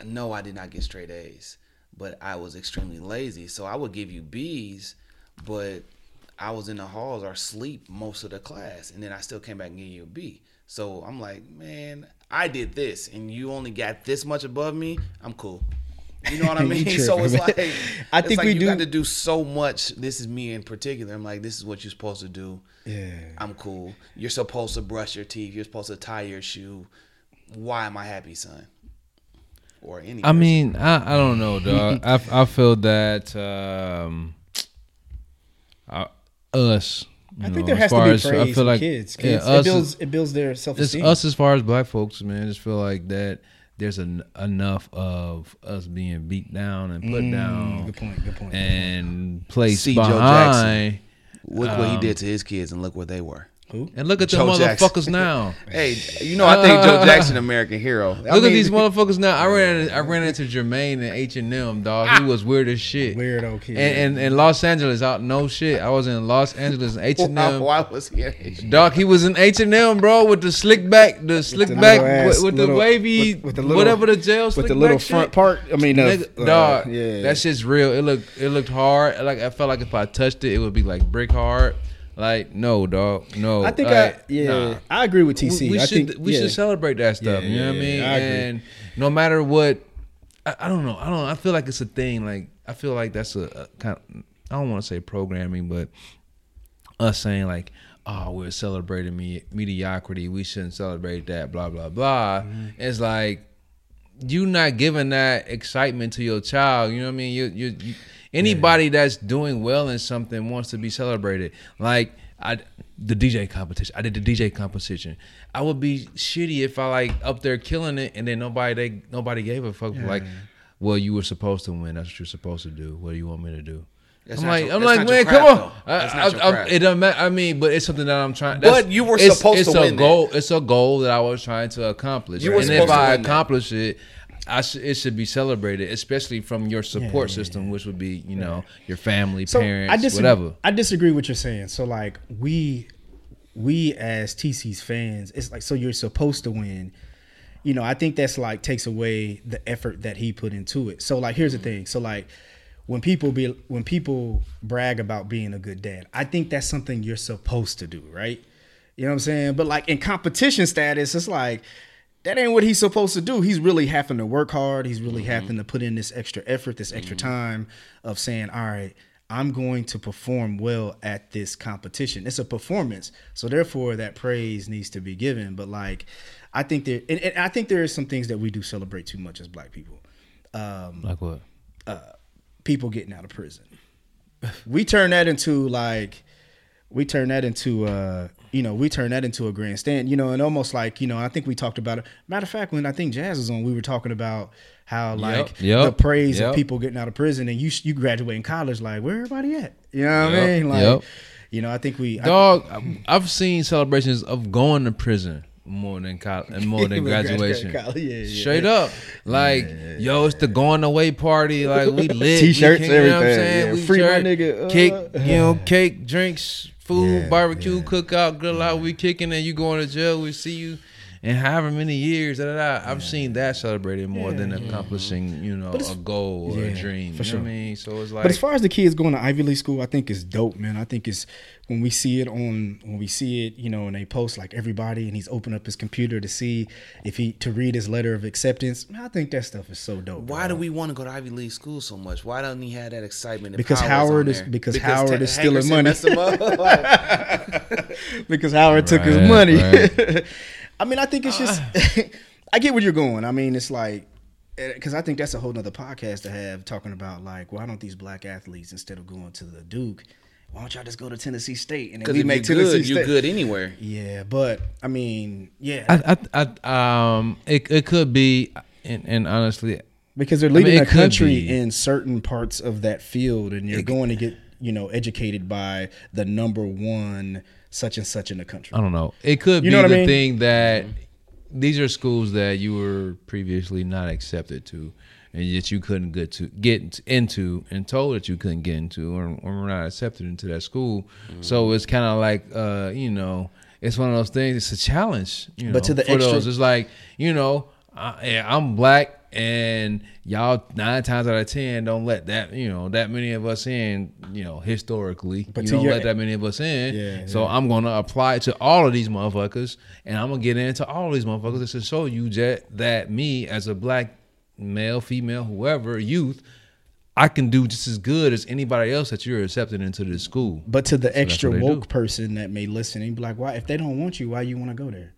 no, I did not get straight A's, but I was extremely lazy. So I would give you B's, but I was in the halls or sleep most of the class, and then I still came back and gave you a B. So I'm like, man, I did this, and you only got this much above me. I'm cool. You know what I mean? so it's like I it's think like we you do- got to do so much. This is me in particular. I'm like, this is what you're supposed to do. Yeah. I'm cool. You're supposed to brush your teeth. You're supposed to tie your shoe. Why am I happy, son? Or any. I mean, I, I don't know, dog. I, I feel that um, uh, us. you I know, think there has to be as- praise I feel for like kids. yeah, kids. us it builds is- it builds their self esteem. It's us as far as black folks, man. I just feel like that there's en- enough of us being beat down and put down Mm, Good point. Good point. and placed See Joe behind. look what he um, did to his kids, and look where they were. And look at the Joe Jackson. motherfuckers now. Hey, you know, I think Joe Jackson, American hero. I Look at these motherfuckers now. I ran I ran into Jermaine and H and M dog. He was weird as shit. Weirdo kid. And, and and Los Angeles out no shit. I was in Los Angeles and H and Why, M. why was he? Asian? Dog, he was in H and M, bro, with the slick back, the slick the back, little with, ass- with the little- wavy, with- with the little- whatever the gel, slick with the little back front shit. part. I mean, uh, Nigga, uh, dog, yeah, that shit's real. It looked, it looked hard. Like I felt like if I touched it, it would be like brick hard. Like no, dog, no. I think like, I yeah nah. I agree with TC. We, we I should think we yeah. should celebrate that stuff. Yeah, you know what I mean? I and no matter what, I, I don't know. I don't. I feel like it's a thing. Like I feel like that's a, a kind. Of, I don't want to say programming, but us saying like, oh, we're celebrating me- mediocrity. We shouldn't celebrate that. Blah blah blah. Mm-hmm. It's like you not giving that excitement to your child. You know what I mean? You you, you anybody that's doing well in something wants to be celebrated. Like I the DJ competition. I did the DJ competition. I would be shitty if I like up there killing it and then nobody they nobody gave a fuck. Like, well, you were supposed to win. That's what you're supposed to do. What do you want me to do? That's I'm like, your- I'm like, man, come on. I- I- I- it doesn't matter. I mean, but it's something that I'm trying. But you were it's- supposed it's to a win that. goal. It's a goal that I was trying to accomplish. You were and supposed if to I win that. accomplish it, I sh- it should be celebrated, especially from your support system, which would be, you know, your family, so parents, I disagree, whatever. I disagree with what you're saying. So like we we as TC's fans, it's like so you're supposed to win. You know, I think that's like takes away the effort that he put into it. So like here's the mm-hmm. thing. So like when people be when people brag about being a good dad, I think that's something you're supposed to do, right? You know what I'm saying? But like in competition status, it's like that ain't what he's supposed to do. He's really having to work hard. He's really having to put in this extra effort, this extra time of saying, all right, I'm going to perform well at this competition. It's a performance. So therefore that praise needs to be given. But like I think there and, and I think there are some things that we do celebrate too much as black people. Um, Like what? Uh, people getting out of prison. We turn that into like we turn that into uh you know, we turn that into a grandstand, you know, and almost like, you know, I think we talked about it. Matter of fact, when I think Jazz was on, we were talking about how like yep, the praise yep. of people getting out of prison and you you graduate in college, like where everybody at? You know what I mean? Like yep. you know, I think we Dog, I- I've seen celebrations of going to prison more than college and more than graduation. college, yeah, yeah. Straight up, like yo, it's the going away party. Like we lit, T-shirts, we you know what I'm everything, saying? yeah. We Free my nigga, uh. cake, you know, cake, drinks, food, Yeah, barbecue, yeah. cookout, grill out. We kicking, and you going to jail. We see you. And however many years, da, da, da, I've seen that celebrated more than accomplishing, you know, a goal or a dream. for you know what I mean? So it's like, But as far as the kids going to Ivy League school, I think it's dope, man. I think it's when we see it on when we see it, you know, and they post like everybody, and he's opened up his computer to see if he to read his letter of acceptance. Man, I think that stuff is so dope. Why bro. do we want to go to Ivy League school so much? Why doesn't he have that excitement? Because Howard is- there? because Howard is stealing Hankerson money. messed him up. because Howard took his money. right. I mean, I think it's just. I get where you're going. I mean, it's like because I think that's a whole nother podcast to have talking about like why don't these black athletes instead of going to the Duke why don't y'all just go to Tennessee State and then Because we make you're Tennessee good, State? you're good anywhere. Yeah, but I mean, yeah, I, I, I, um, it, it could be, and, and honestly, because they're I mean, leading the country in certain parts of that field, and you're It- going to get you know educated by the number one such and such in the country. I don't know. It could You be know the I mean? thing that these are schools that you were previously not accepted to, and yet you couldn't get to get into, and told that you couldn't get into, or, or were not accepted into that school. So it's kind of like, uh, you know, it's one of those things. It's a challenge, you know. But to the for extra- those, it's like, you know, I, yeah, I'm black, and y'all nine times out of ten don't let that, you know, that many of us in, you know, historically, But you don't your- let that many of us in. Yeah, so I'm gonna apply it to all of these motherfuckers, and I'm gonna get into all of these motherfuckers to show you that that me as a black male, female, whoever, youth, I can do just as good as anybody else that you're accepted into this school. But to the that's extra woke do. person that may listen and be like, why if they don't want you, why you want to go there?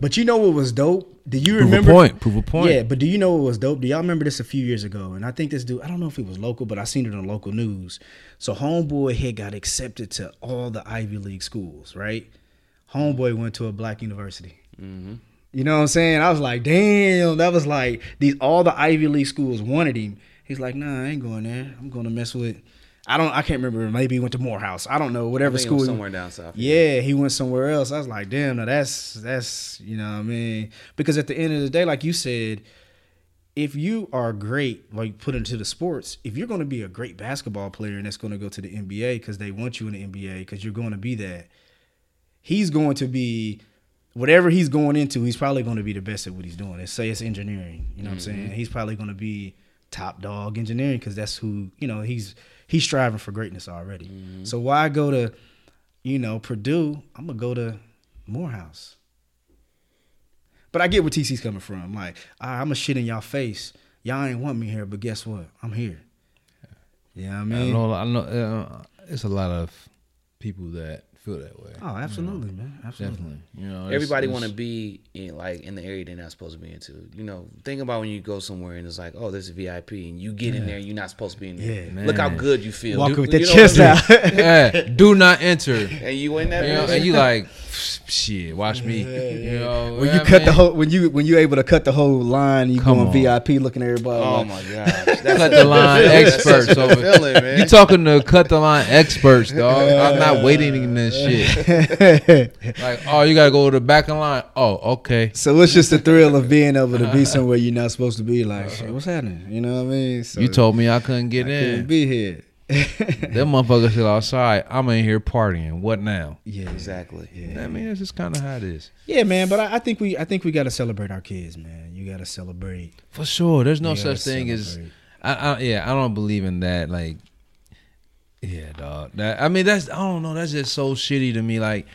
But you know what was dope? Do you Prove a remember? point. Prove a point. Yeah, but do you know what was dope? Do y'all remember this a few years ago? And I think this dude, I don't know if it was local, but I seen it on local news. So Homeboy had got accepted to all the Ivy League schools, right? Homeboy went to a black university. Mm-hmm. You know what I'm saying? I was like, damn, that was like these all the Ivy League schools wanted him. He's like, nah, I ain't going there. I'm going to mess with. I don't. I can't remember. Maybe he went to Morehouse. I don't know. Whatever school. somewhere down south. Yeah, he went somewhere else. I was like, damn, that's that's you know what I mean. Because at the end of the day, like you said, if you are great, like put into the sports, if you're going to be a great basketball player and that's going to go to the NBA because they want you in the NBA because you're going to be that, he's going to be whatever he's going into. He's probably going to be the best at what he's doing. Let's say it's engineering. You know what I'm mm-hmm. saying? He's probably going to be top dog engineering because that's who you know he's he's striving for greatness already. So why go to you know Purdue? I'm gonna go to Morehouse. But I get where TC's coming from. Like, I'm gonna shit in y'all face. Y'all ain't want me here, but guess what? I'm here. Yeah, I I mean, I know. I know. Uh, it's a lot of people that feel that way. oh, absolutely, man, absolutely. Definitely. You know, it's- Everybody want to be in like in the area they're not supposed to be into. You know, think about when you go somewhere and it's like, oh, this is VIP, and you get in there and you're not supposed to be in there. Yeah, man. Look how good you feel. Walking You- with you that know chest what I mean? out. Yeah, do not enter. and you in that. You know, and you like, shit, watch me. You know, when yeah, you cut the whole when you when you able to cut the whole line, you Come going on. VIP looking at everybody. oh like, my gosh, that's cut the line experts such over. feeling, man. You talking to cut the line experts, dog. I'm not waiting in this shit. Like, oh, you gotta go to the back of the line. Oh, okay. So it's just the thrill of being able to be somewhere you're not supposed to be. Like, uh-huh. shit, what's happening? You know what I mean? So You told me I couldn't get I couldn't in. be here. Them motherfuckers still outside. I'm in here partying. What now? yeah, exactly. Yeah. I mean, that's just kind of how it is. Yeah, man. But I, I think we I think we got to celebrate our kids, man. You got to celebrate. For sure. There's no You gotta such thing as. celebrate. I, I yeah, I don't believe in that. Like, yeah, dog. That I mean, that's I don't know. That's just so shitty to me. Like,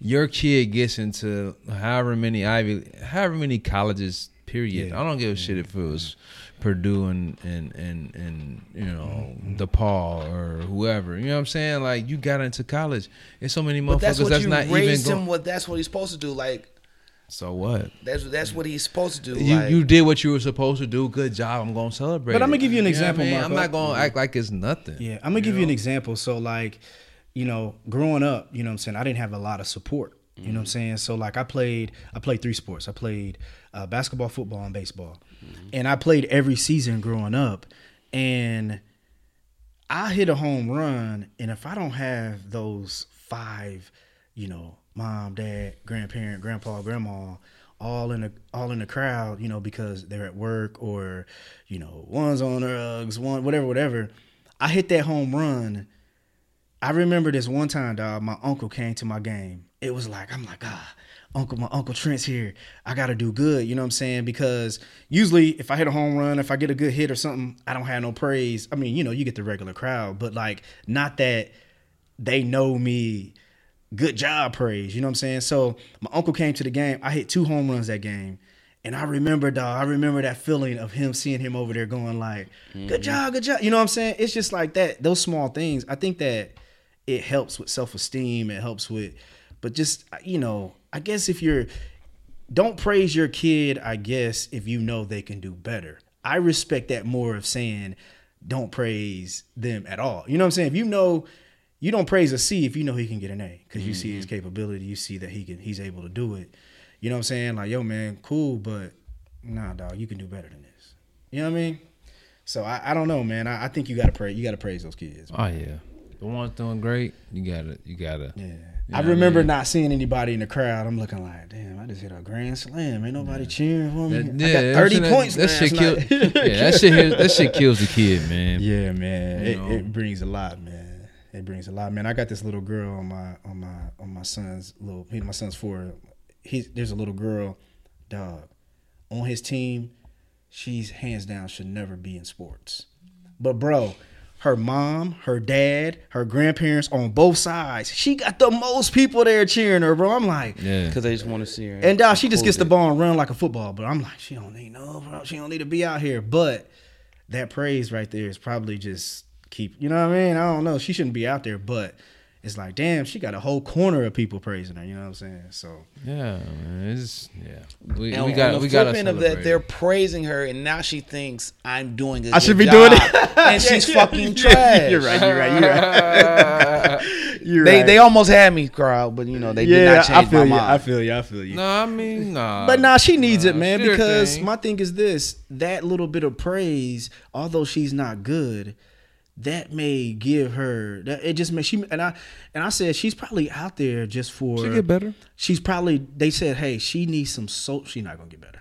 your kid gets into however many Ivy, however many colleges. Period. Yeah. I don't give a shit if it was Purdue and and and and you know mm-hmm. DePaul or whoever. You know what I'm saying? Like, you got into college. There's so many But that's motherfuckers what that's you not even raised going. him. What that's what he's supposed to do. Like So what? that's that's what he's supposed to do. You like, you did what you were supposed to do. Good job. I'm gonna celebrate. But I'ma give you an know what I example, mean? Marco. I'm not gonna act like it's nothing. Yeah, I'm gonna give you an example. So like, you know, growing up, you know what I'm saying, I didn't have a lot of support. You know what I'm saying? So like I played I played three sports. I played uh, basketball, football, and baseball. And I played every season growing up. And I hit a home run, and if I don't have those five, you know, mom, dad, grandparent, grandpa, grandma, all in the all in the crowd, you know, because they're at work or, you know, one's on drugs, one whatever, whatever. I hit that home run. I remember this one time, dog. My uncle came to my game. It was like I'm like, ah, uncle, my uncle Trent's here. I gotta do good. You know what I'm saying? Because usually, if I hit a home run, if I get a good hit or something, I don't have no praise. I mean, you know, you get the regular crowd, but like, not that they know me. Good job, praise. You know what I'm saying? So my uncle came to the game. I hit two home runs that game. And I remember, dog, I remember that feeling of him seeing him over there going like, good mm-hmm. job, good job. You know what I'm saying? It's just like that, those small things. I think that it helps with self-esteem. It helps with, but just, uh, you know, I guess if you're, don't praise your kid, I guess, if you know they can do better. I respect that more of saying, don't praise them at all. You know what I'm saying? If you know you don't praise a C if you know he can get an A because you see his mm-hmm. capability, you see that he can he's able to do it. You know what I'm saying? Like, yo, man, cool, but nah, dog, you can do better than this. You know what I mean? So I, I don't know, man. I, I think you gotta praise you gotta praise those kids. Oh yeah, the ones doing great. You gotta, you gotta. Yeah. Yeah, I remember I mean- not seeing anybody in the crowd. I'm looking like, damn, I just hit a grand slam. Ain't nobody cheering for me. That, I got 30 that, points. That shit kill, night. yeah, that shit. That shit kills the kid, man. Yeah, man. It, it brings a lot, man. It brings a lot, man. I got this little girl on my on my on my son's little. He, my son's four. He's there's a little girl, dog, on his team. She's hands down should never be in sports. But bro, her mom, her dad, her grandparents on both sides. She got the most people there cheering her, bro. I'm like, Yeah, Because they just want to see her. and dog, she just gets the ball and run like a football. But I'm like, she don't need no, bro. She don't need to be out here. But that praise right there is probably just keep. You know what I mean? I don't know. She shouldn't be out there, but it's like, damn, she got a whole corner of people praising her. You know what I'm saying? So yeah, man. It's yeah. We, And we got, the we got flip end of that, they're praising her, and now she thinks I'm doing a I should good be doing it. and she's fucking trash. You're right. You're right. You're right. You're They right. they almost had me, crowd, but you know they did yeah, not I change feel my you. mind. I feel you. I feel you. No, I mean, nah. But nah, she needs it, man. she Because thing. my thing is this: that little bit of praise, although she's not good, that may give her that. It just may she and I and I said she's probably out there just for. She get better. She's probably. They said, hey, she needs some soap. She's not gonna get better.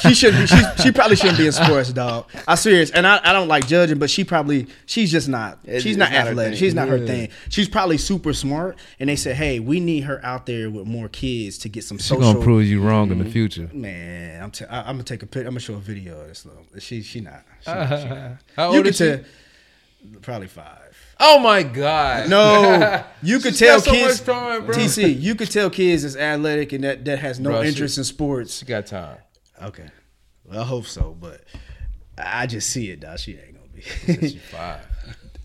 She should be. She, she probably shouldn't be in sports, dog. I'm serious, and I, I don't like judging, but she probably she's just not. It's- she's not not athletic. She's not her thing. She's probably super smart, and they said, hey, we need her out there with more kids to get some She's gonna prove you wrong in the mm-hmm. future. Man, I'm t- I, I'm gonna take a picture. I'm gonna show a video of this little. She she not. She, not- she not. How You old could is she? Probably five. Oh my god. No, you could tell so kids. time. TC, you could tell kids is athletic and that that has no Bro, she- interest in sports. She got time. Okay, well, I hope so, but I just see it, dog. She ain't gonna be. five.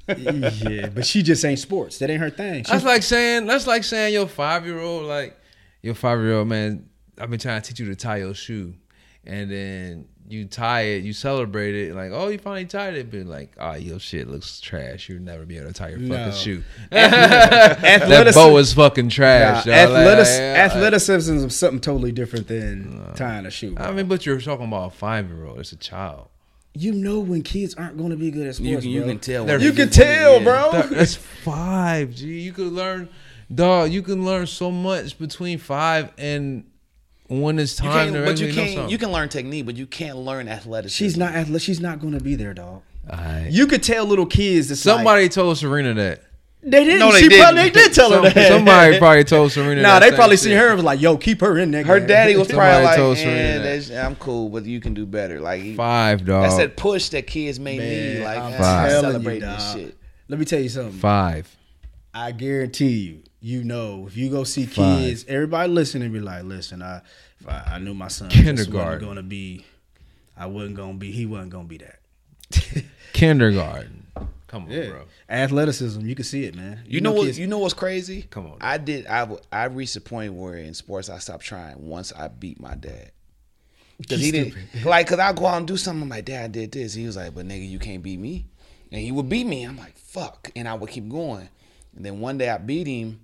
yeah, but she just ain't sports. That ain't her thing. She, That's like saying that's like saying your five year old like your five year old man. I've been trying to teach you to tie your shoe, and then you tie it, you celebrate it, like oh you finally tied it, but like oh your shit looks trash. You'll never be able to tie your No. fucking shoe. that athleticism, bow is fucking trash. Nah, athletic- like, athleticism is something totally different than tying a shoe. I mean, but you're talking about a five year old. It's a child. you know when kids aren't going to be good at sports, You can, you bro. can tell. You can tell, bro. That- That's five. G. You could learn, dog. You can learn so much between five and when it's You time can't, to but you can't. You can learn technique, but you can't learn athleticism. She's not athletic. She's not going to be there, dog. Aight. You could tell little kids. That's Somebody like, told Serena that. they didn't. No, they she didn't. Probably, they did tell her Some- that. somebody probably told Serena. Nah, they probably seen her and was like, "Yo, keep her in there." Her daddy was Somebody probably told like, Serena eh, that. that's- "I'm cool, but you can do better." Like Five, dog. that's that push that kids may Man, need. Like I'm telling you, celebrating this shit. Let me tell you something. Five. I guarantee you, you know, if you go see Five. kids, everybody listen and be like, "Listen, I, if I, I knew my son Kindergarten. going to be, I wasn't going to be, he wasn't going to be that." Kindergarten. Come on, Yeah, bro. athleticism, you can see it, man. You know what? kids- You know what's crazy? Come on. I did. I I reached a point where in sports I stopped trying once I beat my dad. Cause he didn't like. Cause I go out and do something. I'm like, Dad, I did this. He was like, But nigga, you can't beat me. And he would beat me. I'm like, Fuck. And I would keep going. And then one day I beat him.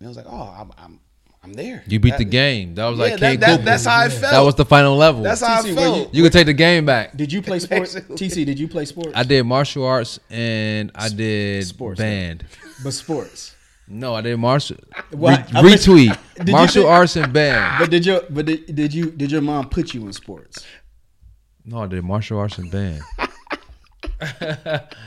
And I was like, Oh, I'm I'm, I'm there. You beat the game. That was Yeah, like that- King that- Koopa. that's how I felt. That was the final level. That's how TC, I where you- felt. you could take the game back. Did you play sports? TC, did you play sports? I did martial arts and I did Sports, band. but sports. No, I did martial. Well, Re- I bet- retweet. Did martial think- arts and band. But did your but did, did you did your mom put you in sports? No, I did martial arts and band.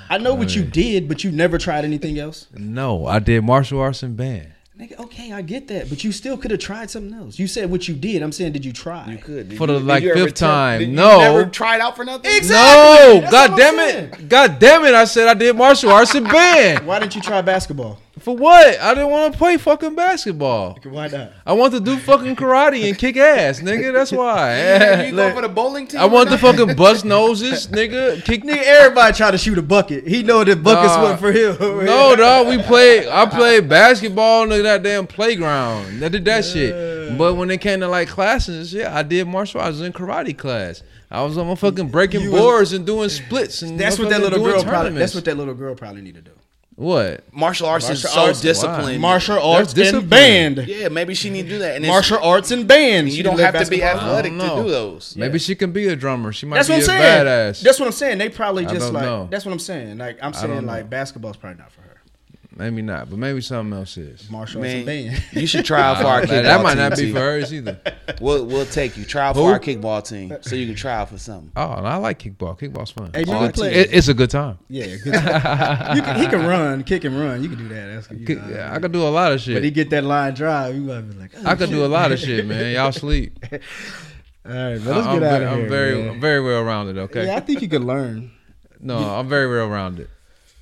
I know what you uh, did, but you never tried anything else. No, I did martial arts and band. Nigga, okay, I get that, but you still could have tried something else. You said what you did. I'm saying, did you try? You could Did For you- the, did like, you fifth attempt- time. did you No. never tried out for nothing. Exactly. No, That's god damn I'm it, god damn it! I said I did martial arts and band. Why didn't you try basketball? For what? I didn't want to play fucking basketball. Why not? I want to do fucking karate and kick ass, nigga. That's why. You go for the bowling team? I want to fucking bust noses, nigga. Kick Nigga, everybody try to shoot a bucket. He know that buckets Nah. wasn't for him. No, dog. We played. I played basketball in that damn playground. I did that shit. But when it came to like classes, yeah, I did martial arts. I was in karate class. I was on my fucking breaking You was- boards and doing splits and That's what that little girl probably. That's what that little girl probably need to do. What? Martial arts is so arts- disciplined. Martial arts discipline. and band. Yeah, maybe she need to do that. And Martial arts and band. You She don't did have to be athletic to do those. Maybe she can be a drummer. She might That's be what I'm a saying. badass. That's what I'm saying. They probably just like. know. That's what I'm saying. Like I'm saying, like know. basketball's probably not for her. Maybe not, but maybe something else is. Marshall Man, band. you should try out for our That- kickball that might not be T. for hers either. We'll we'll take you. Try out for our kickball team, so you can try out for something. Oh, and I like kickball. Kickball's fun. Hey, man, we it's- play. It- it's a good time. yeah, good you can, he can run, kick and run. You can do that. That's good. You Kick- know, I could do a lot of shit. But he get that line drive, you might be like, oh, I could shit. do a lot of shit, man. Y'all sleep. All right, man, let's I'm, get out ve- of I'm here. very, man. I'm very well rounded. Okay. Yeah, I think you could learn. No, I'm very well rounded.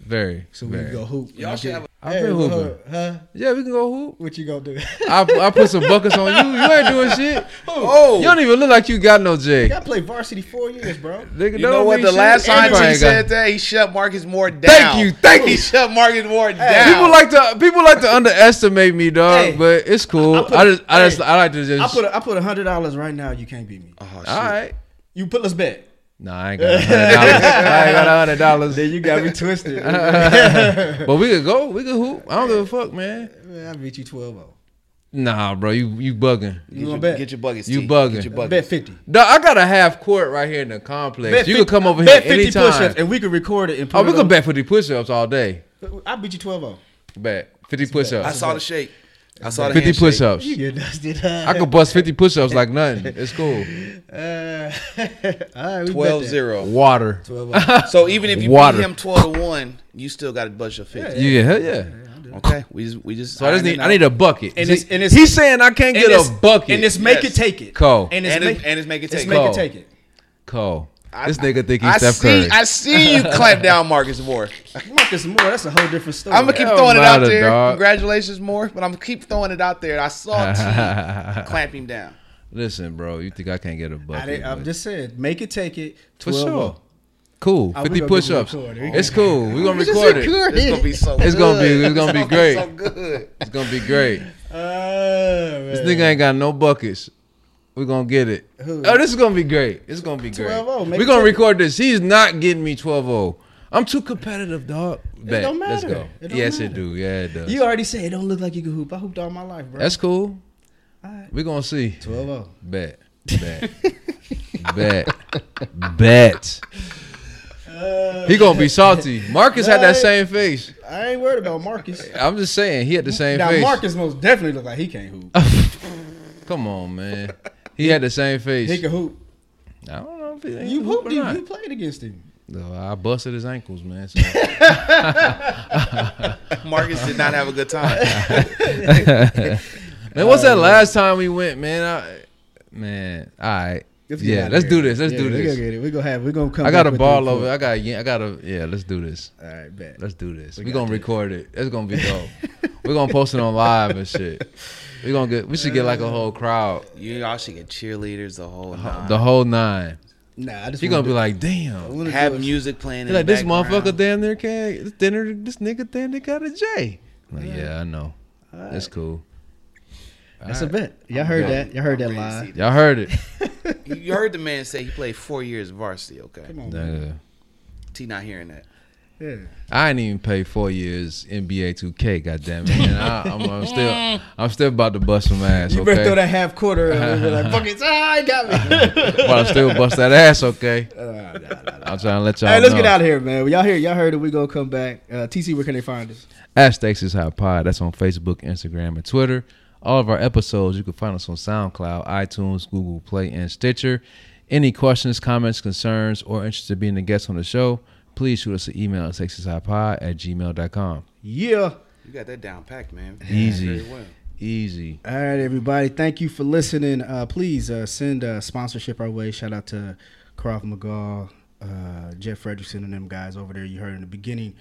Very. So we very. can go hoop. Y'all should have a- I've been hooping. Huh? Yeah, we can go hoop. What you gonna do? I, I put some buckets on you. You ain't doing shit. Oh, You don't even look like you got no J. I played varsity four years, bro. Nigga, you know what? mean The shit. last time Everybody he said that, he shut Marcus Moore down. Thank you, thank He you. shut Marcus Moore down. People like to people like to underestimate me, dog. Hey, but it's cool. I I, put- just I just hey, I like to just. I put a, I put a hundred dollars right now. You can't beat me. Oh, shit. all right. You put let's bet. Nah, I ain't got a hundred dollars. I ain't got a hundred dollars. Then you got me twisted. But we could go. We could hoop. I don't give a fuck, man. Man, I beat you 12-0. Nah, bro, you you bugging. You Get gonna your, bet? get your buckets. You bugging. Get your Bet fifty. Dog, I got a half court right here in the complex. Bet you 50 could come over here bet 50 anytime. push-ups, and we could record it and put Oh, we it could on- bet fifty push-ups all day. I beat you 12-0. Bet fifty push-ups. I saw the shake. I saw the 50 handshake. push-ups. You get dusted. I could bust 50 push-ups like nothing. It's cool. Uh, all right, we 12 0. Water. 12-0. So even if you Water. beat him 12 to 1, you still got to bust your 50. Yeah, hell yeah. Okay. We just, we just, So I just need. I need a bucket. And it's- and it's- he's saying I can't get a bucket. And it's make Yes. it take it. Cole. And it's and, make it's, and it's make it it's take make Cole. it take it. Cole. I- This nigga think he's I Steph see, Curry. I see you clamp down Marcus Moore. Marcus Moore, that's a whole different story. I'm gonna keep throwing it out matter, there. dog. Congratulations, Moore, but I'm gonna keep throwing it out there. I saw T clamp him down. Listen, bro, you think I can't get a I bucket? didn't- I'm but- just saying, make it take it. for 12 sure. Cool. Oh, we 50 gonna get push-ups. recorded. It's cool. We're gonna record it. recorded. It's gonna be so. It's gonna be- good. it's gonna be so great. good. It's gonna be great. Uh, This nigga ain't got no buckets. We're gonna get it. Who? Oh, this is gonna be great. It's gonna be great. 12-0, We're gonna record this. He's not getting me 12-0. I'm too competitive, dog. Bet. don't matter. Let's go. It yes, it do. Yeah, it does. You already said it don't look like you can hoop. I hooped all my life, bro. That's cool. Alright. We're gonna see. 12 Bet. Bet. Bet. Bet. Uh, he gonna be salty. Marcus had that same face. I ain't worried about Marcus. I'm just saying he had the same now, face. Marcus most definitely look like he can't hoop. Come on, man. He had the same face. he can hoop. I don't know if he You hoop hooped or him. not. You played against him. No, I busted his ankles, man. So. Marcus did not have a good time. man, what's that uh, last time we went, man? I, man, all right. Let's Yeah, let's of do this. Let's Yeah, do We're gonna get it. We gonna have. We're gonna come. I got a ball over. I got. yeah, I got to. Yeah, let's do this. All right, bet. Let's do this. We We got gonna this. record it. It's gonna be dope. We're gonna post it on live and shit. We gonna get. We should get like a whole crowd, You y'all should get cheerleaders the whole nine. the whole nine. Nah, I just He gonna be do- like, I damn. wanna have do it. music playing. In like the this background. motherfucker damn near can this dinner. This nigga damn near got a J. Like, yeah, I know. That's cool. That's a bet. Y'all heard Yeah. that. Y'all heard that I'm ready to live. see Y'all heard it. You you heard the man say he played four years varsity. Okay, Come on, man. Nigga. T not hearing that. Yeah. I ain't even pay four years NBA 2K. Goddamn it! And I, I'm, I'm still, I'm still about to bust some ass. You Okay, better throw that half quarter and be like, fuck it, ah, he got me. but I still bust that ass. Okay, Uh, nah, nah, nah. I'm trying to let y'all Hey, let's know. get out of here, man. Y'all hear? Y'all heard it. We gonna come back. Uh, TC, where can they find us? At Stakes is High Pod. That's on Facebook, Instagram, and Twitter. All of our episodes, you can find us on SoundCloud, iTunes, Google Play, and Stitcher. Any questions, comments, concerns, or interested in being a guest on the show, please shoot us an email at stakesishighpod at gmail.com. Yeah. You got that down packed, man. Easy. Well. Easy. All right, everybody. Thank you for listening. Uh, please uh, send uh, sponsorship our way. Shout out to Krav Maga, uh, Jeff Fredrickson, and them guys over there. You heard in the beginning.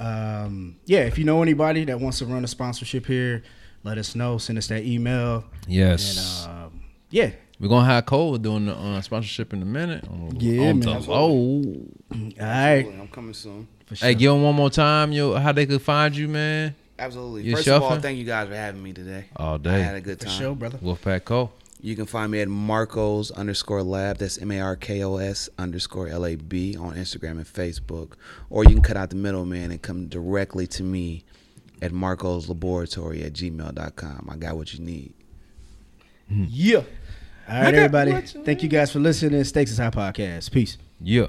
Um, yeah, if you know anybody that wants to run a sponsorship here, let us know. Send us that email. Yes. And um, yeah, we're gonna have Cole doing the uh, sponsorship in a minute. On, yeah, on man. Oh, Absolutely. all right. I'm coming soon. Sure. Hey, give them one more time, yo. How they could find you, man? Absolutely. You First shuffling? of all, thank you guys for having me today. All day. I had a good time. Show, brother. Wolfpack Cole. You can find me at Markos underscore lab. That's M A R K O S underscore L A B on Instagram and Facebook. Or you can cut out the middleman and come directly to me at Markos Laboratory at gmail.com. I got what you need. Yeah. All right, everybody. Thank you guys for listening. Stakes is High Podcast. Peace. Yeah.